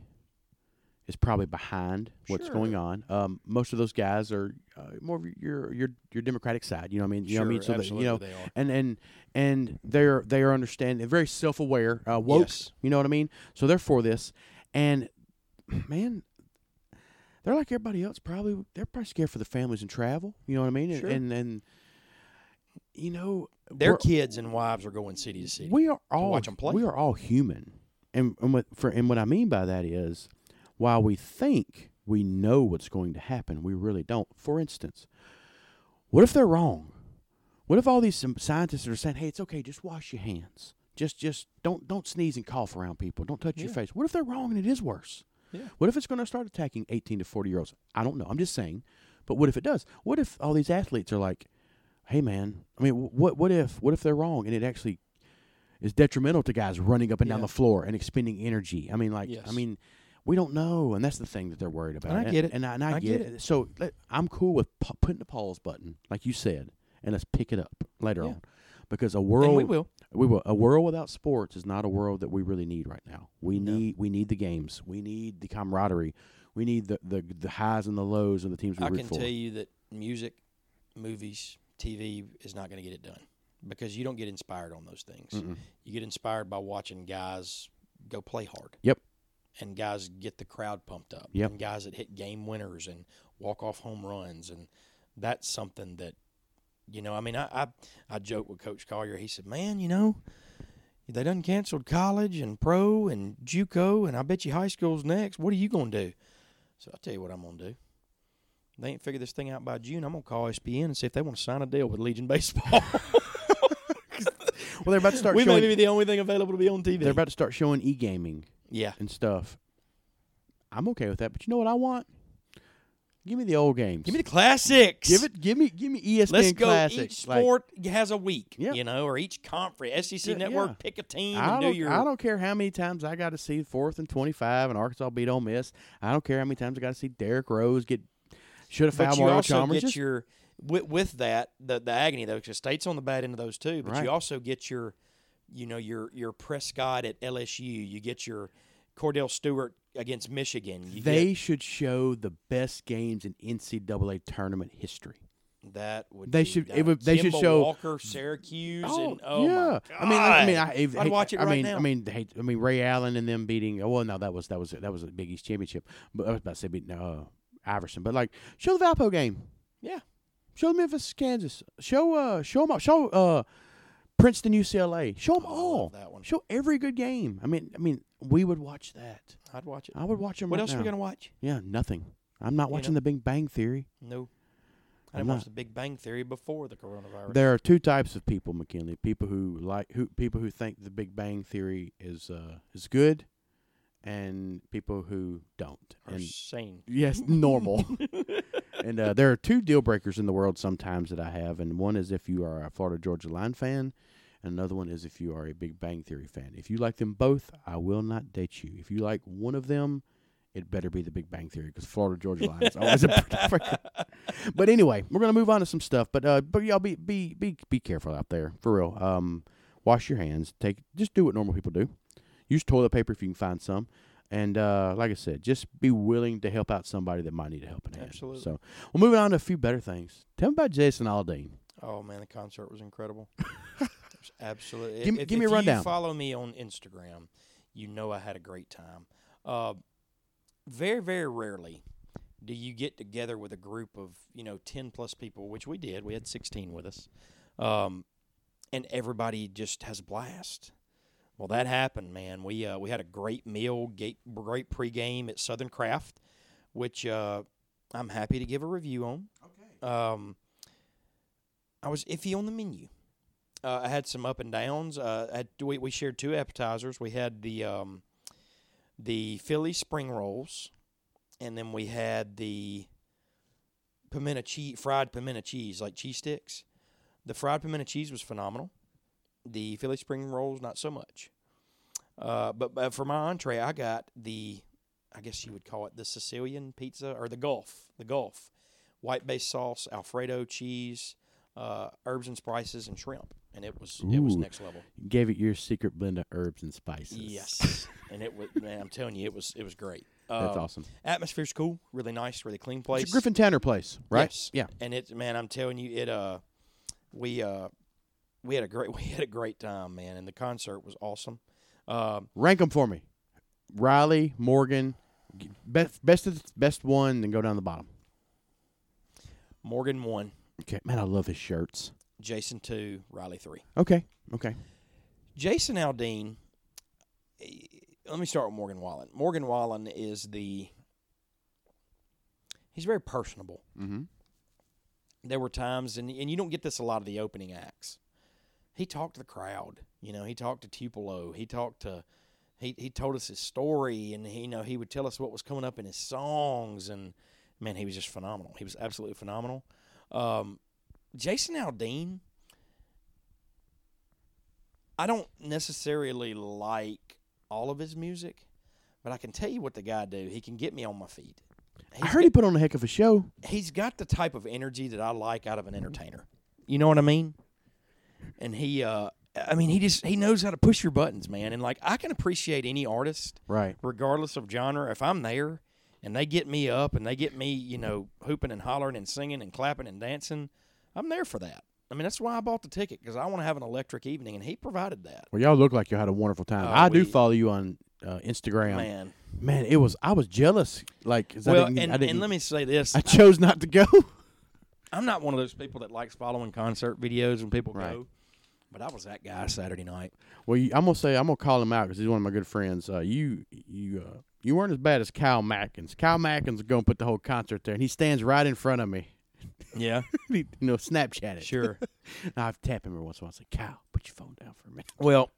is probably behind what's going on. Um, most of those guys are uh, more of your your your Democratic side. You know what I mean? You know what I mean? So that, you know, and and and they're they are understanding, very self aware, uh, woke. Yes. You know what I mean? So they're for this, and man, they're like everybody else. Probably they're probably scared for the families and travel. You know what I mean? And- Sure. And and you know Their kids and wives are going city to city. we are all watch 'em play. we are all human, and and what for and what I mean by that is, while we think we know what's going to happen, we really don't. For instance, what if they're wrong? What if all these scientists are saying, "Hey, it's okay, just wash your hands, just just don't don't sneeze and cough around people, don't touch your face." What if they're wrong and it is worse? Yeah. What if it's going to start attacking 18 to 40 year olds? I don't know. I'm just saying. But what if it does? What if all these athletes are like, "Hey, man, I mean, what what if what if they're wrong and it actually is detrimental to guys running up and down the floor and expending energy?" I mean, like, I mean, we don't know, and that's the thing that they're worried about. I get it. and I, and I, I get, get it. So let, I'm cool with pu- putting the pause button, like you said, and let's pick it up later Yeah. on, because a world and we will. we will. A world without sports is not a world that we really need right now. We No. need we need the games. We need the camaraderie. We need the the, the highs and the lows of the teams we I can for. tell you that music, movies, TV is not going to get it done because you don't get inspired on those things. Mm-mm. You get inspired by watching guys go play hard. Yep. And guys get the crowd pumped up. Yep. And guys that hit game winners and walk off home runs. And that's something that, you know, I mean, I, I, I joke with Coach Collier. He said, man, you know, they done canceled college and pro and JUCO, and I bet you high school's next. What are you going to do? So I'll tell you what I'm going to do. They ain't figured this thing out by June. I'm going to call SPN and see if they want to sign a deal with Legion Baseball. Well, they're about to start we showing. may be the only thing available to be on TV. they're about to start showing e gaming yeah. and stuff. I'm okay with that, but you know what I want? Give me the old games. Give me the classics. give it. Give me. Give me ESPN Let's go. classics. Each Like, sport has a week, Yeah. you know, or each conference. SEC Yeah, Network, yeah. pick a team I and do don't, your. I don't care how many times I got to see fourth and twenty-five and Arkansas beat Ole Miss. I don't care how many times I got to see Derrick Rose get should have fouled you also Chalmers. get your with, with that the the agony though, because State's on the bad end of those too. But Right. you also get your, you know, your your Prescott at LSU. You get your Kordell Stewart against Michigan. You they get, should show the best games in NCAA tournament history. That would They be should- it would- they should show- Walker, Syracuse, and oh yeah. I mean, I mean, I, if, I'd watch it I right mean, now. I mean, hey, I mean, Ray Allen and them beating. oh, Well, no, that was that was that was a Big East championship. But I was about to say beating uh, Iverson. But like, show the Valpo game. Yeah. Show Memphis, Kansas. Show uh, show them all. Show uh, Princeton, UCLA. Show them all. that one. Show every good game. I mean, I mean, we would watch that. I'd watch it. I would watch them. What right else now. are we gonna watch? Yeah, nothing. I'm not You watching know? The Big Bang Theory. No, I I'm didn't watch. The Big Bang Theory before the coronavirus. There are two types of people, McKinley. People who like who people who think the Big Bang Theory is uh, is good, and people who don't. Are And sane. yes, normal. and uh, there are two deal breakers in the world sometimes that I have, and one is if you are a Florida Georgia Line fan, and another one is if you are a Big Bang Theory fan. If you like them both, I will not date you. If you like one of them, it better be the Big Bang Theory because Florida Georgia Line is always a breaker. But anyway, we're gonna move on to some stuff. But uh, but y'all be be be be careful out there for real. Um, wash your hands. Take just do what normal people do. Use toilet paper if you can find some. And uh, like I said, just be willing to help out somebody that might need a helping hand. Absolutely. So we're moving on to a few better things. Tell me about Jason Aldean. Oh man, the concert was incredible. it was absolutely. Give me- if, give me a if rundown. You follow me on Instagram. You know I had a great time. Uh, very very rarely do you get together with a group of you know ten plus people, which we did. We had sixteen with us, um, and everybody just has a blast. Well, that happened, man. We uh, we had a great meal, great, great pregame at Southern Craft, which uh, I'm happy to give a review on. Okay. Um, I was iffy on the menu. Uh, I had some up and downs. Uh, had, we we shared two appetizers. We had the um, the Philly spring rolls, and then we had the pimento cheese, fried pimento cheese, like cheese sticks. The fried pimento cheese was phenomenal. The Philly spring rolls, not so much. Uh, but, but for my entree, I got the, I guess you would call it the Sicilian pizza or the Gulf, the Gulf, white base sauce, Alfredo cheese, uh, herbs and spices, and shrimp, and it was it was next level. Gave it your secret blend of herbs and spices. Yes, and it was man, I'm telling you, it was it was great. That's Um, awesome. Atmosphere's cool, really nice, really clean place. It's a Griffin Tanner place, right? Yes. Yeah. and it's man, I'm telling you, it uh, we uh, we had a great we had a great time, man, and the concert was awesome. Um, Rank them for me. Riley, Morgan, best best of the, best one, then go down the bottom. Morgan one, Okay, man, I love his shirts. Jason two, Riley three. Okay, okay. Jason Aldean. eh, Let me start with Morgan Wallen. Morgan Wallen is the. He's very personable. Mm-hmm. There were times, and and you don't get this a lot of the opening acts. He talked to the crowd. You know, he talked to Tupelo. He talked to. He he told us his story, and he you know he would tell us what was coming up in his songs, and man, he was just phenomenal. He was absolutely phenomenal. Um, Jason Aldean. I don't necessarily like all of his music, but I can tell you what the guy do. He can get me on my feet. I He's heard he put on a heck of a show. he's got the type of energy that I like out of an entertainer. You know what I mean? And he, uh, I mean, he just he knows how to push your buttons, man. And like I can appreciate any artist, Right. regardless of genre. If I'm there and they get me up and they get me, you know, hooping and hollering and singing and clapping and dancing, I'm there for that. I mean, that's why I bought the ticket because I want to have an electric evening, and he provided that. Well, y'all look like you had a wonderful time. Oh, I do follow you on uh, Instagram. Man, Man, it was I was jealous. Like, well, I didn't, and, I didn't, and let me say this: I chose not to go. I'm not one of those people that likes following concert videos when people Right. go, but I was that guy Saturday night. Well, you, I'm gonna say I'm gonna call him out because he's one of my good friends. Uh, you you uh, you weren't as bad as Kyle Mackins. Kyle Mackins is gonna put the whole concert there, and he stands right in front of me. Yeah, you know, Snapchat it. sure. And I tap him every once in a while. I say, Kyle, put your phone down for a minute. Well,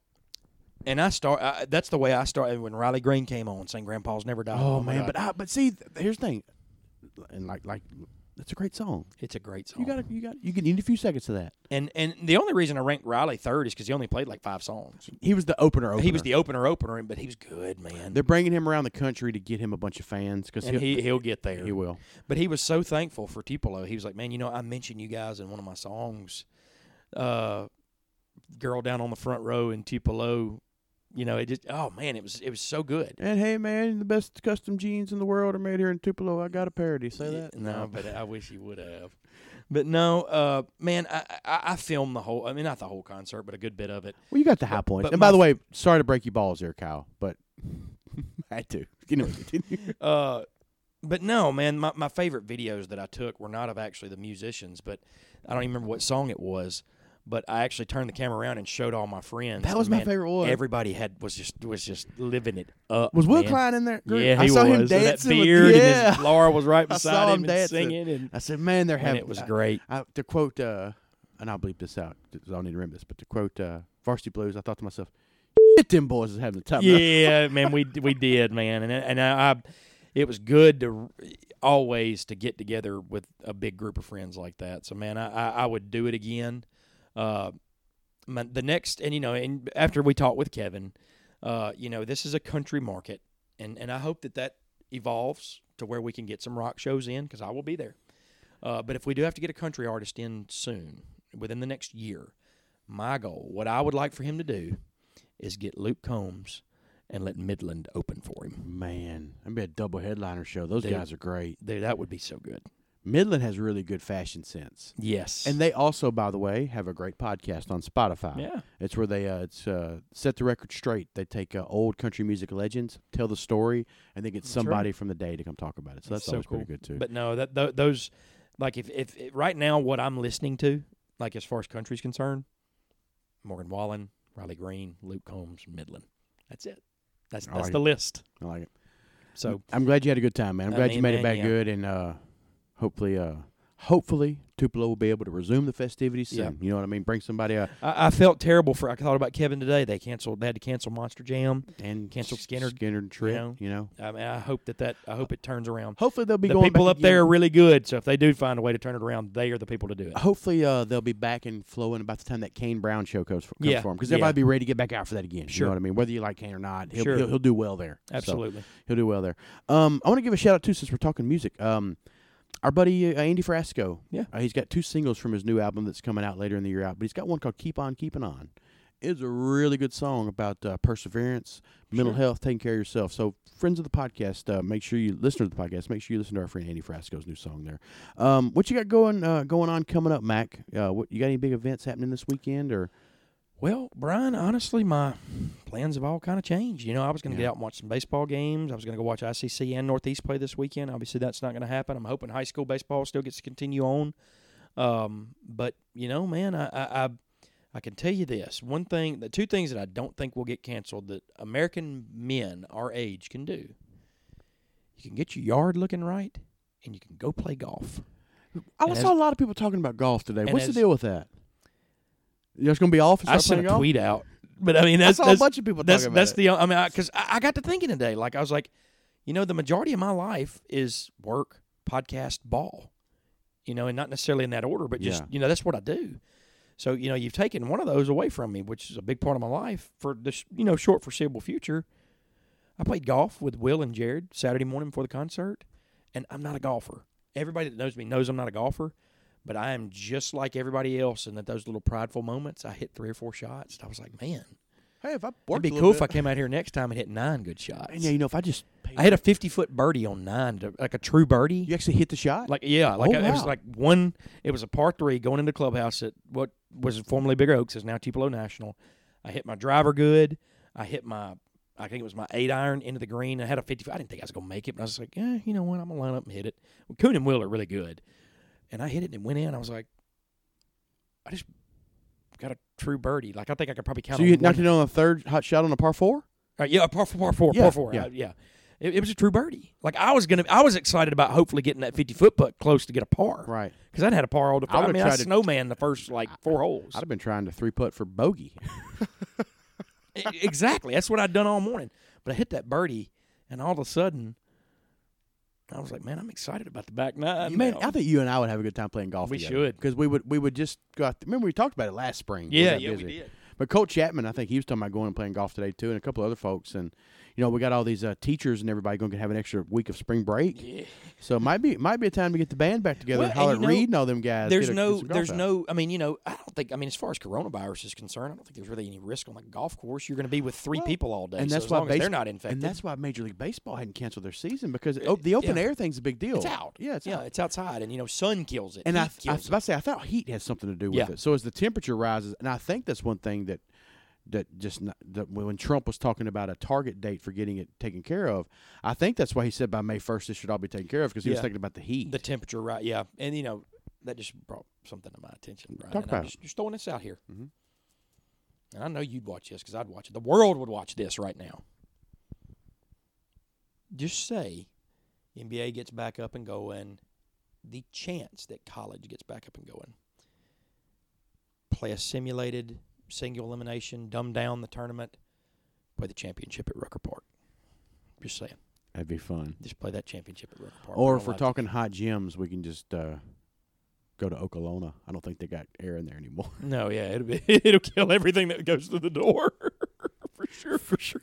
and I start. I, that's the way I started when Riley Green came on, saying "Grandpa's never died." Oh, my man, God. but I, but see, here's the thing, and like like it's a great song. it's a great song. You got you got you can need a few seconds to that. and and the only reason I ranked Riley third is because he only played like five songs. He was the opener. opener. He was the opener opener, but he was good, man. They're bringing him around the country to get him a bunch of fans because and he he'll get there. he will. But he was so thankful for Tupelo. He was like, "Man, you know, I mentioned you guys in one of my songs. Uh, girl down on the front row in Tupelo You know, it just oh man, it was it was so good. And hey, man, the best custom jeans in the world are made here in Tupelo. I got a parody. Say that. No, but I wish you would have. But no, uh, man, I, I I filmed the whole. I mean, not the whole concert, but a good bit of it. Well, you got the high points. but and by the way, sorry to break your balls there, Kyle, but I had to. Anyway, continue. Uh, but no, man, my, my favorite videos that I took were not of actually the musicians, but I don't even remember what song it was. But I actually turned the camera around and showed all my friends. That was my man, favorite one. Everybody had was just was just living it up. Was Will man. Klein in there? Yeah, I he saw was. him With that dancing. with- beard, yeah, and his, Laura was right I beside him, him and dancing. singing, and, I said, man, they're having. it was I- great. I, to quote, uh, and I'll bleep this out because I'll need to remember this, but to quote uh, Varsity Blues, I thought to myself, shit, them boys is having the time. Yeah, man, we we did, man, and and I, I, it was good to always to get together with a big group of friends like that. So, man, I I, I would do it again. Uh, my, the next, and you know, and after we talked with Kevin, uh, you know, this is a country market, and and I hope that that evolves to where we can get some rock shows in because I will be there. Uh, but if we do have to get a country artist in soon, within the next year, my goal, what I would like for him to do, is get Luke Combs and let Midland open for him. Man, that'd be a double headliner show. Those Dude. guys are great. Dude, that would be so good. Midland has really good fashion sense. Yes. And they also, by the way, have a great podcast on Spotify. yeah. It's where they uh, it's uh, set the record straight. They take uh, old country music legends, tell the story, and they get That's right. somebody from the day to come talk about it. So that's, That's so always cool. pretty good too. But no, that th- those like if, if if right now what I'm listening to, like as far as country's concerned, Morgan Wallen, Riley Green, Luke Combs, Midland. That's it. That's that's like the list. I like it. So I'm glad you had a good time, man. I'm I glad you mean, made it back yeah. good, and uh, hopefully, uh, hopefully Tupelo will be able to resume the festivities soon. Yeah. You know what I mean? Bring somebody uh, I, I felt terrible for I thought about Kevin today. They canceled. They had to cancel Monster Jam. and Canceled S- Skinner, Skinner trip. know? You know, I mean, I hope that that I hope it turns around. hopefully they'll be the going people up there are really good. So if they do find a way to turn it around, they are the people to do it. Hopefully, uh, they'll be back and flowing about the time that Kane Brown show comes for, comes Yeah, for him because yeah. everybody be ready to get back out for that again. You Sure. know what I mean? Whether you like Kane or not, he'll Sure. he'll, he'll do well there. So, Absolutely. he'll do well there. Um, I want to give a shout out too since we're talking music. Um, our buddy uh, Andy Frasco. Yeah. uh, he's got two singles from his new album that's coming out later in the year out, but he's got one called "Keep On Keeping On." It's a really good song about uh, perseverance, mental Sure. health, taking care of yourself. So, friends of the podcast, uh, make sure you listen to the podcast. Make sure you listen to our friend Andy Frasco's new song there. Um, what you got going uh, going on coming up, Mac? Uh, what you got any big events happening this weekend or? Well, Brian, honestly, my plans have all kind of changed. You know, I was going to Yeah. get out and watch some baseball games. I was going to go watch ICC and Northeast play this weekend. Obviously, that's not going to happen. I'm hoping high school baseball still gets to continue on. Um, but you know, man, I, I I I can tell you this one thing: the two things that I don't think will get canceled that American men our age can do. You can get your yard looking right, and you can go play golf. I And saw as- a lot of people talking about golf today. What's as- the deal with that? You're just going to be off and I start sent playing a golf? tweet out, but I mean I that's saw a bunch of people that's talking about that's it. the I mean because I, I got to thinking today like I was like, you know, the majority of my life is work, podcast, ball, you know, and not necessarily in that order, but just Yeah. you know that's what I do. So you know you've taken one of those away from me, which is a big part of my life for this you know short foreseeable future. I played golf with Will and Jared Saturday morning before the concert, and I'm not a golfer. Everybody that knows me knows I'm not a golfer, but I am just like everybody else. And that those little prideful moments, I hit three or four shots. And I was like, man, Hey, if I It'd be cool little if I came out here next time and hit nine good shots. And yeah, you know, if I just I hit a fifty foot birdie on nine, to, like a true birdie. you actually hit the shot. Like yeah, like Oh, I- it was like one. It was a par three going into clubhouse at what was formerly Big Oaks is now Tupelo National. I hit my driver good. I hit my. I think it was my eight iron into the green. I had a fifty. I didn't think I was gonna make it, but I was like, yeah, you know what? I'm gonna line up and hit it. Well, Coon and Will are really good, and I hit it and it went in. I was like, I just got a true birdie. Like I think I could probably count. so on you one knocked it on a third hot shot on a par four. uh, yeah, par four, par four, Yeah, par four. yeah. Yeah, yeah. It, it was a true birdie. Like I was gonna, I was excited about hopefully getting that fifty foot putt close to get a par. Right. Because I'd had a par all the I time. I, mean, I tried to- snowman the first like four holes. I'd have been trying to three putt for bogey. Exactly. That's what I'd done all morning. But I hit that birdie, and all of a sudden, I was like, man, I'm excited about the back nine. Man, now. I think you and I would have a good time playing golf. We together. should. because we would we would just go out. Remember we talked about it last spring. Yeah, yeah, we did. But Coach Chapman, I think he was talking about going and playing golf today too, and a couple other folks. And you know we got all these uh, teachers and everybody going to have an extra week of spring break. Yeah. So it might be might be a time to get the band back together Well, and holler and at you know, Reed and all them guys. There's a- no, get some golf there's out. no. I mean, you know, I don't think. I mean, as far as coronavirus is concerned, I don't think there's really any risk on the golf course. You're going to be with three Well, people all day, and so that's as why long as base- they're not infected, And that's why Major League Baseball hadn't canceled their season because it, oh, the open yeah. air thing's a big deal. it's out. Yeah, it's yeah, out. it's outside, and you know, sun kills it. And I, I was about to say, I thought heat has something to do with Yeah. it. So as the temperature rises, and I think that's one thing that that just not, that when Trump was talking about a target date for getting it taken care of, I think that's why he said by May first this should all be taken care of because he was Yeah. thinking about the heat. the temperature, right? Yeah, and you know, that just brought something to my attention. Right? Talk and I'm about just, just throwing this out here, Mhm. and I know you'd watch this because I'd watch it. The world would watch this right now. Just say, NBA gets back up and going. The chance that college gets back up and going. Play a simulated single elimination, dumb down the tournament, play the championship at Rucker Park. Just saying, That'd be fun. just play that championship at Rucker Park. Or if we're talking hot gyms, we can just uh, go to Oklahoma. I don't think they got air in there anymore. No, yeah, it'll be it'll kill everything that goes through the door. for sure, for sure.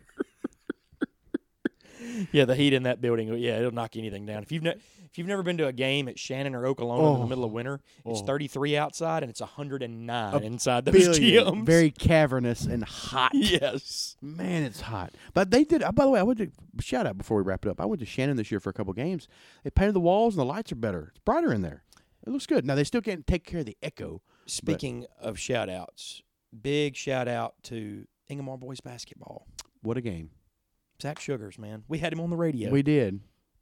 Yeah, the heat in that building, yeah, it'll knock anything down. If you've ne- if you've never been to a game at Shannon or Oklahoma in the Oh. middle of winter, it's Oh. 33 outside and it's 109 A inside those Billion. Very cavernous and hot. yes. Man, it's hot. But they did. Uh, by the way, I went to shout out before we wrap it up. I went to Shannon this year for a couple games. They painted the walls and the lights are better. It's brighter in there. It looks good. Now they still can't take care of the echo. Speaking of shout outs, big shout out to Ingomar boys basketball. What a game. Zach Sugars, man. We had him on the radio We did.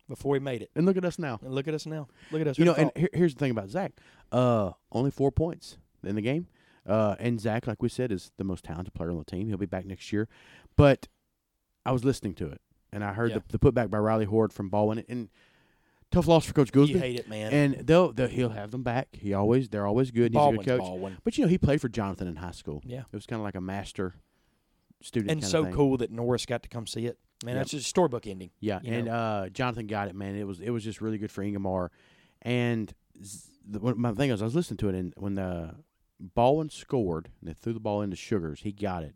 before he made it. And look at us now. And look at us now. Look at us. You know, and here, here's the thing about Zach. Uh, only four points in the game. Uh, and Zach, like we said, is the most talented player on the team. He'll be back next year. But I was listening to it, and I heard Yeah. the, the putback by Riley Horde from Baldwin. And tough loss for Coach you hate it, man. And they'll, they'll he'll have them back. He always they're always good. and He's a good coach. Baldwin. But you know, he played for Jonathan in high school. Yeah. It was kind of like a master student. and so cool that Norris got to come see it. Man, Yep. that's just a storybook ending. Yeah, and uh, Jonathan got it, man. It was it was just really good for Ingomar. And the, my thing was, I was listening to it, and when the Baldwin scored and they threw the ball into Sugars, he got it.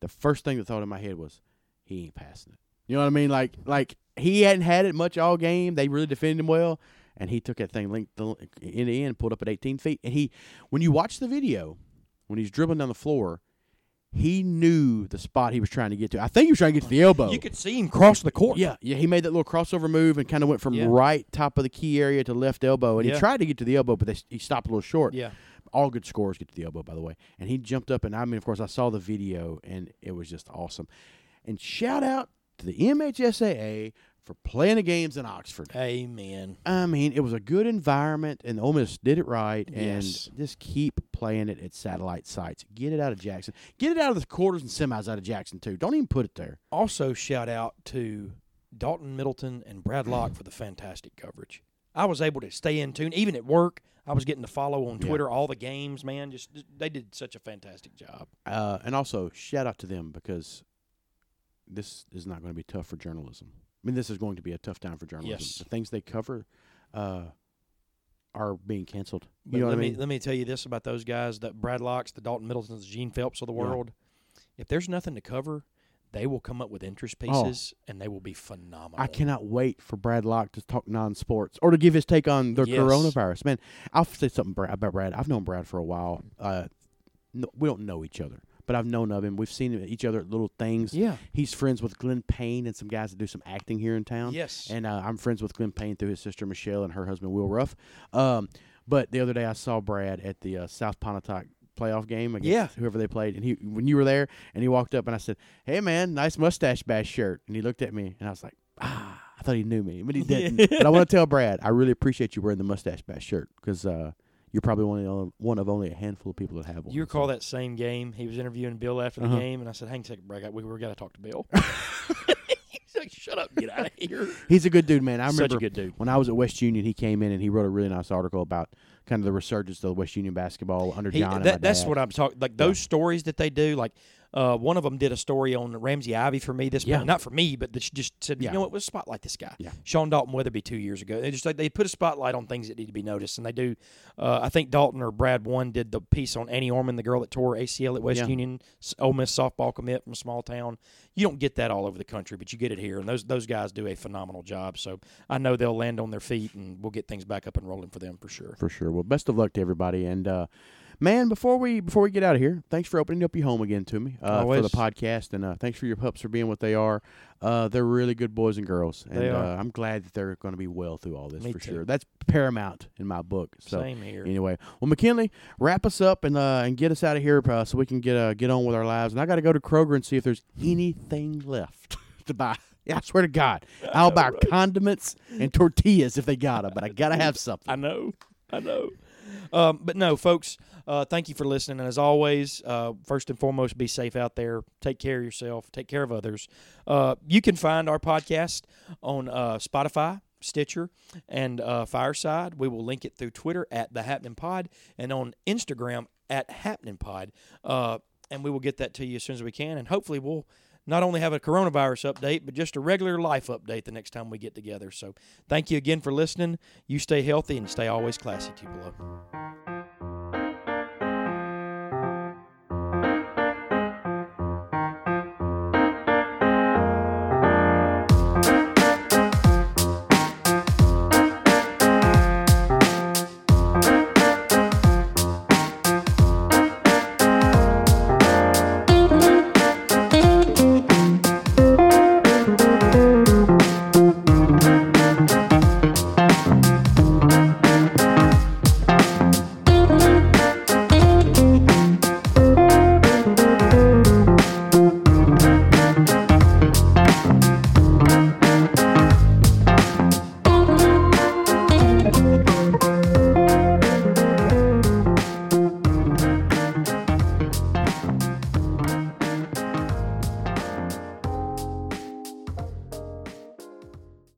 The first thing that thought in my head was, he ain't passing it. You know what I mean? Like like he hadn't had it much all game. They really defended him well, and he took that thing linked the, in the end, pulled up at 18 feet, and he when you watch the video, when he's dribbling down the floor. He knew the spot he was trying to get to. I think he was trying to get to the elbow. You could see him cross the court. Yeah, yeah, he made that little crossover move and kind of went from Yeah. right top of the key area to left elbow, and Yeah. he tried to get to the elbow, but they, he stopped a little short. Yeah. All good scores get to the elbow, by the way. And he jumped up, and I mean, of course, I saw the video, and it was just awesome. And shout out to the MHSAA for playing the games in Oxford. Amen. I mean, it was a good environment, and Ole Miss did it right. And Yes. just keep playing it at satellite sites. Get it out of Jackson. Get it out of the quarters and semis out of Jackson too. Don't even put it there. Also, shout out to Dalton Middleton and Brad Locke for the fantastic coverage. I was able to stay in tune, even at work. I was getting to follow on Yeah. Twitter all the games. Man, just they did such a fantastic job. Uh, and also shout out to them because this is not going to be tough for journalism. I mean, this is going to be a tough time for journalism. Yes. The things they cover uh, are being canceled. But You know let what I me let me tell you this about those guys: that Brad Locke's, the Dalton Middletons, the Gene Phelps of the Yeah. world. If there's nothing to cover, they will come up with interest Oh. pieces, and they will be phenomenal. I cannot wait for Brad Locke to talk non-sports or to give his take on the Yes. coronavirus. Man, I'll say something about Brad. I've known Brad for a while. Uh, no, we don't know each other, but I've known of him. We've seen each other at little things. Yeah. He's friends with Glenn Payne and some guys that do some acting here in town. Yes. And uh, I'm friends with Glenn Payne through his sister Michelle and her husband Will Ruff. Um, but the other day I saw Brad at the uh, South Pontotoc playoff game against Yeah. whoever they played, and he when you were there, and he walked up and I said, "Hey man, nice mustache bash shirt," and he looked at me and I was like, "Ah." I thought he knew me, but he didn't. But I want to tell Brad, I really appreciate you wearing the mustache bash shirt because uh, you're probably one of, only, one of only a handful of people that have one. You recall So- that same game? He was interviewing Bill after the Uh-huh. game, and I said, "Hang on a second, Brad. We we got to talk to Bill." He's like, "Shut up, get out of here." He's a good dude, man. I Such remember a good dude. when I was at West Union, he came in and he wrote a really nice article about kind of the resurgence of West Union basketball under He, John. and that, that's dad. what I'm talking. Like those stories that they do, like Uh, one of them did a story on Ramsey Ivy for me this Yeah. morning. Not for me, but she just said, Yeah. you know what, let's spotlight this guy. Yeah. Sean Dalton Weatherby two years ago. They just like they put a spotlight on things that need to be noticed, and they do. Uh, I think Dalton or Brad one did the piece on Annie Orman, the girl that tore ACL at West Yeah. Union, Ole Miss softball commit from a small town. You don't get that all over the country, but you get it here, and those those guys do a phenomenal job. So I know they'll land on their feet, and we'll get things back up and rolling for them for sure. For sure. Well, best of luck to everybody. And uh, man, before we before we get out of here, thanks for opening up your home again to me uh, for the podcast, and uh, thanks for your pups for being what they are. Uh, they're really good boys and girls, and. Uh, I'm glad that they're going to be well through all this Me for too. sure. That's paramount in my book. So. Same here. Anyway, well, McKinley, wrap us up and uh, and get us out of here uh, so we can get uh, get on with our lives. And I got to go to Kroger and see if there's anything left to buy. Yeah, I swear to God, I'll buy condiments and tortillas if they got them, but I gotta have something. I know. I know. Um, but no, folks, uh, thank you for listening. And as always, uh, first and foremost, be safe out there. Take care of yourself. Take care of others. Uh, you can find our podcast on uh, Spotify, Stitcher, and uh, Fireside. We will link it through Twitter at The Happening Pod and on Instagram at Happening Pod. Uh, and we will get that to you as soon as we can. And hopefully, we'll not only have a coronavirus update, but just a regular life update the next time we get together. So thank you again for listening. You stay healthy and stay always classy, Tupelo.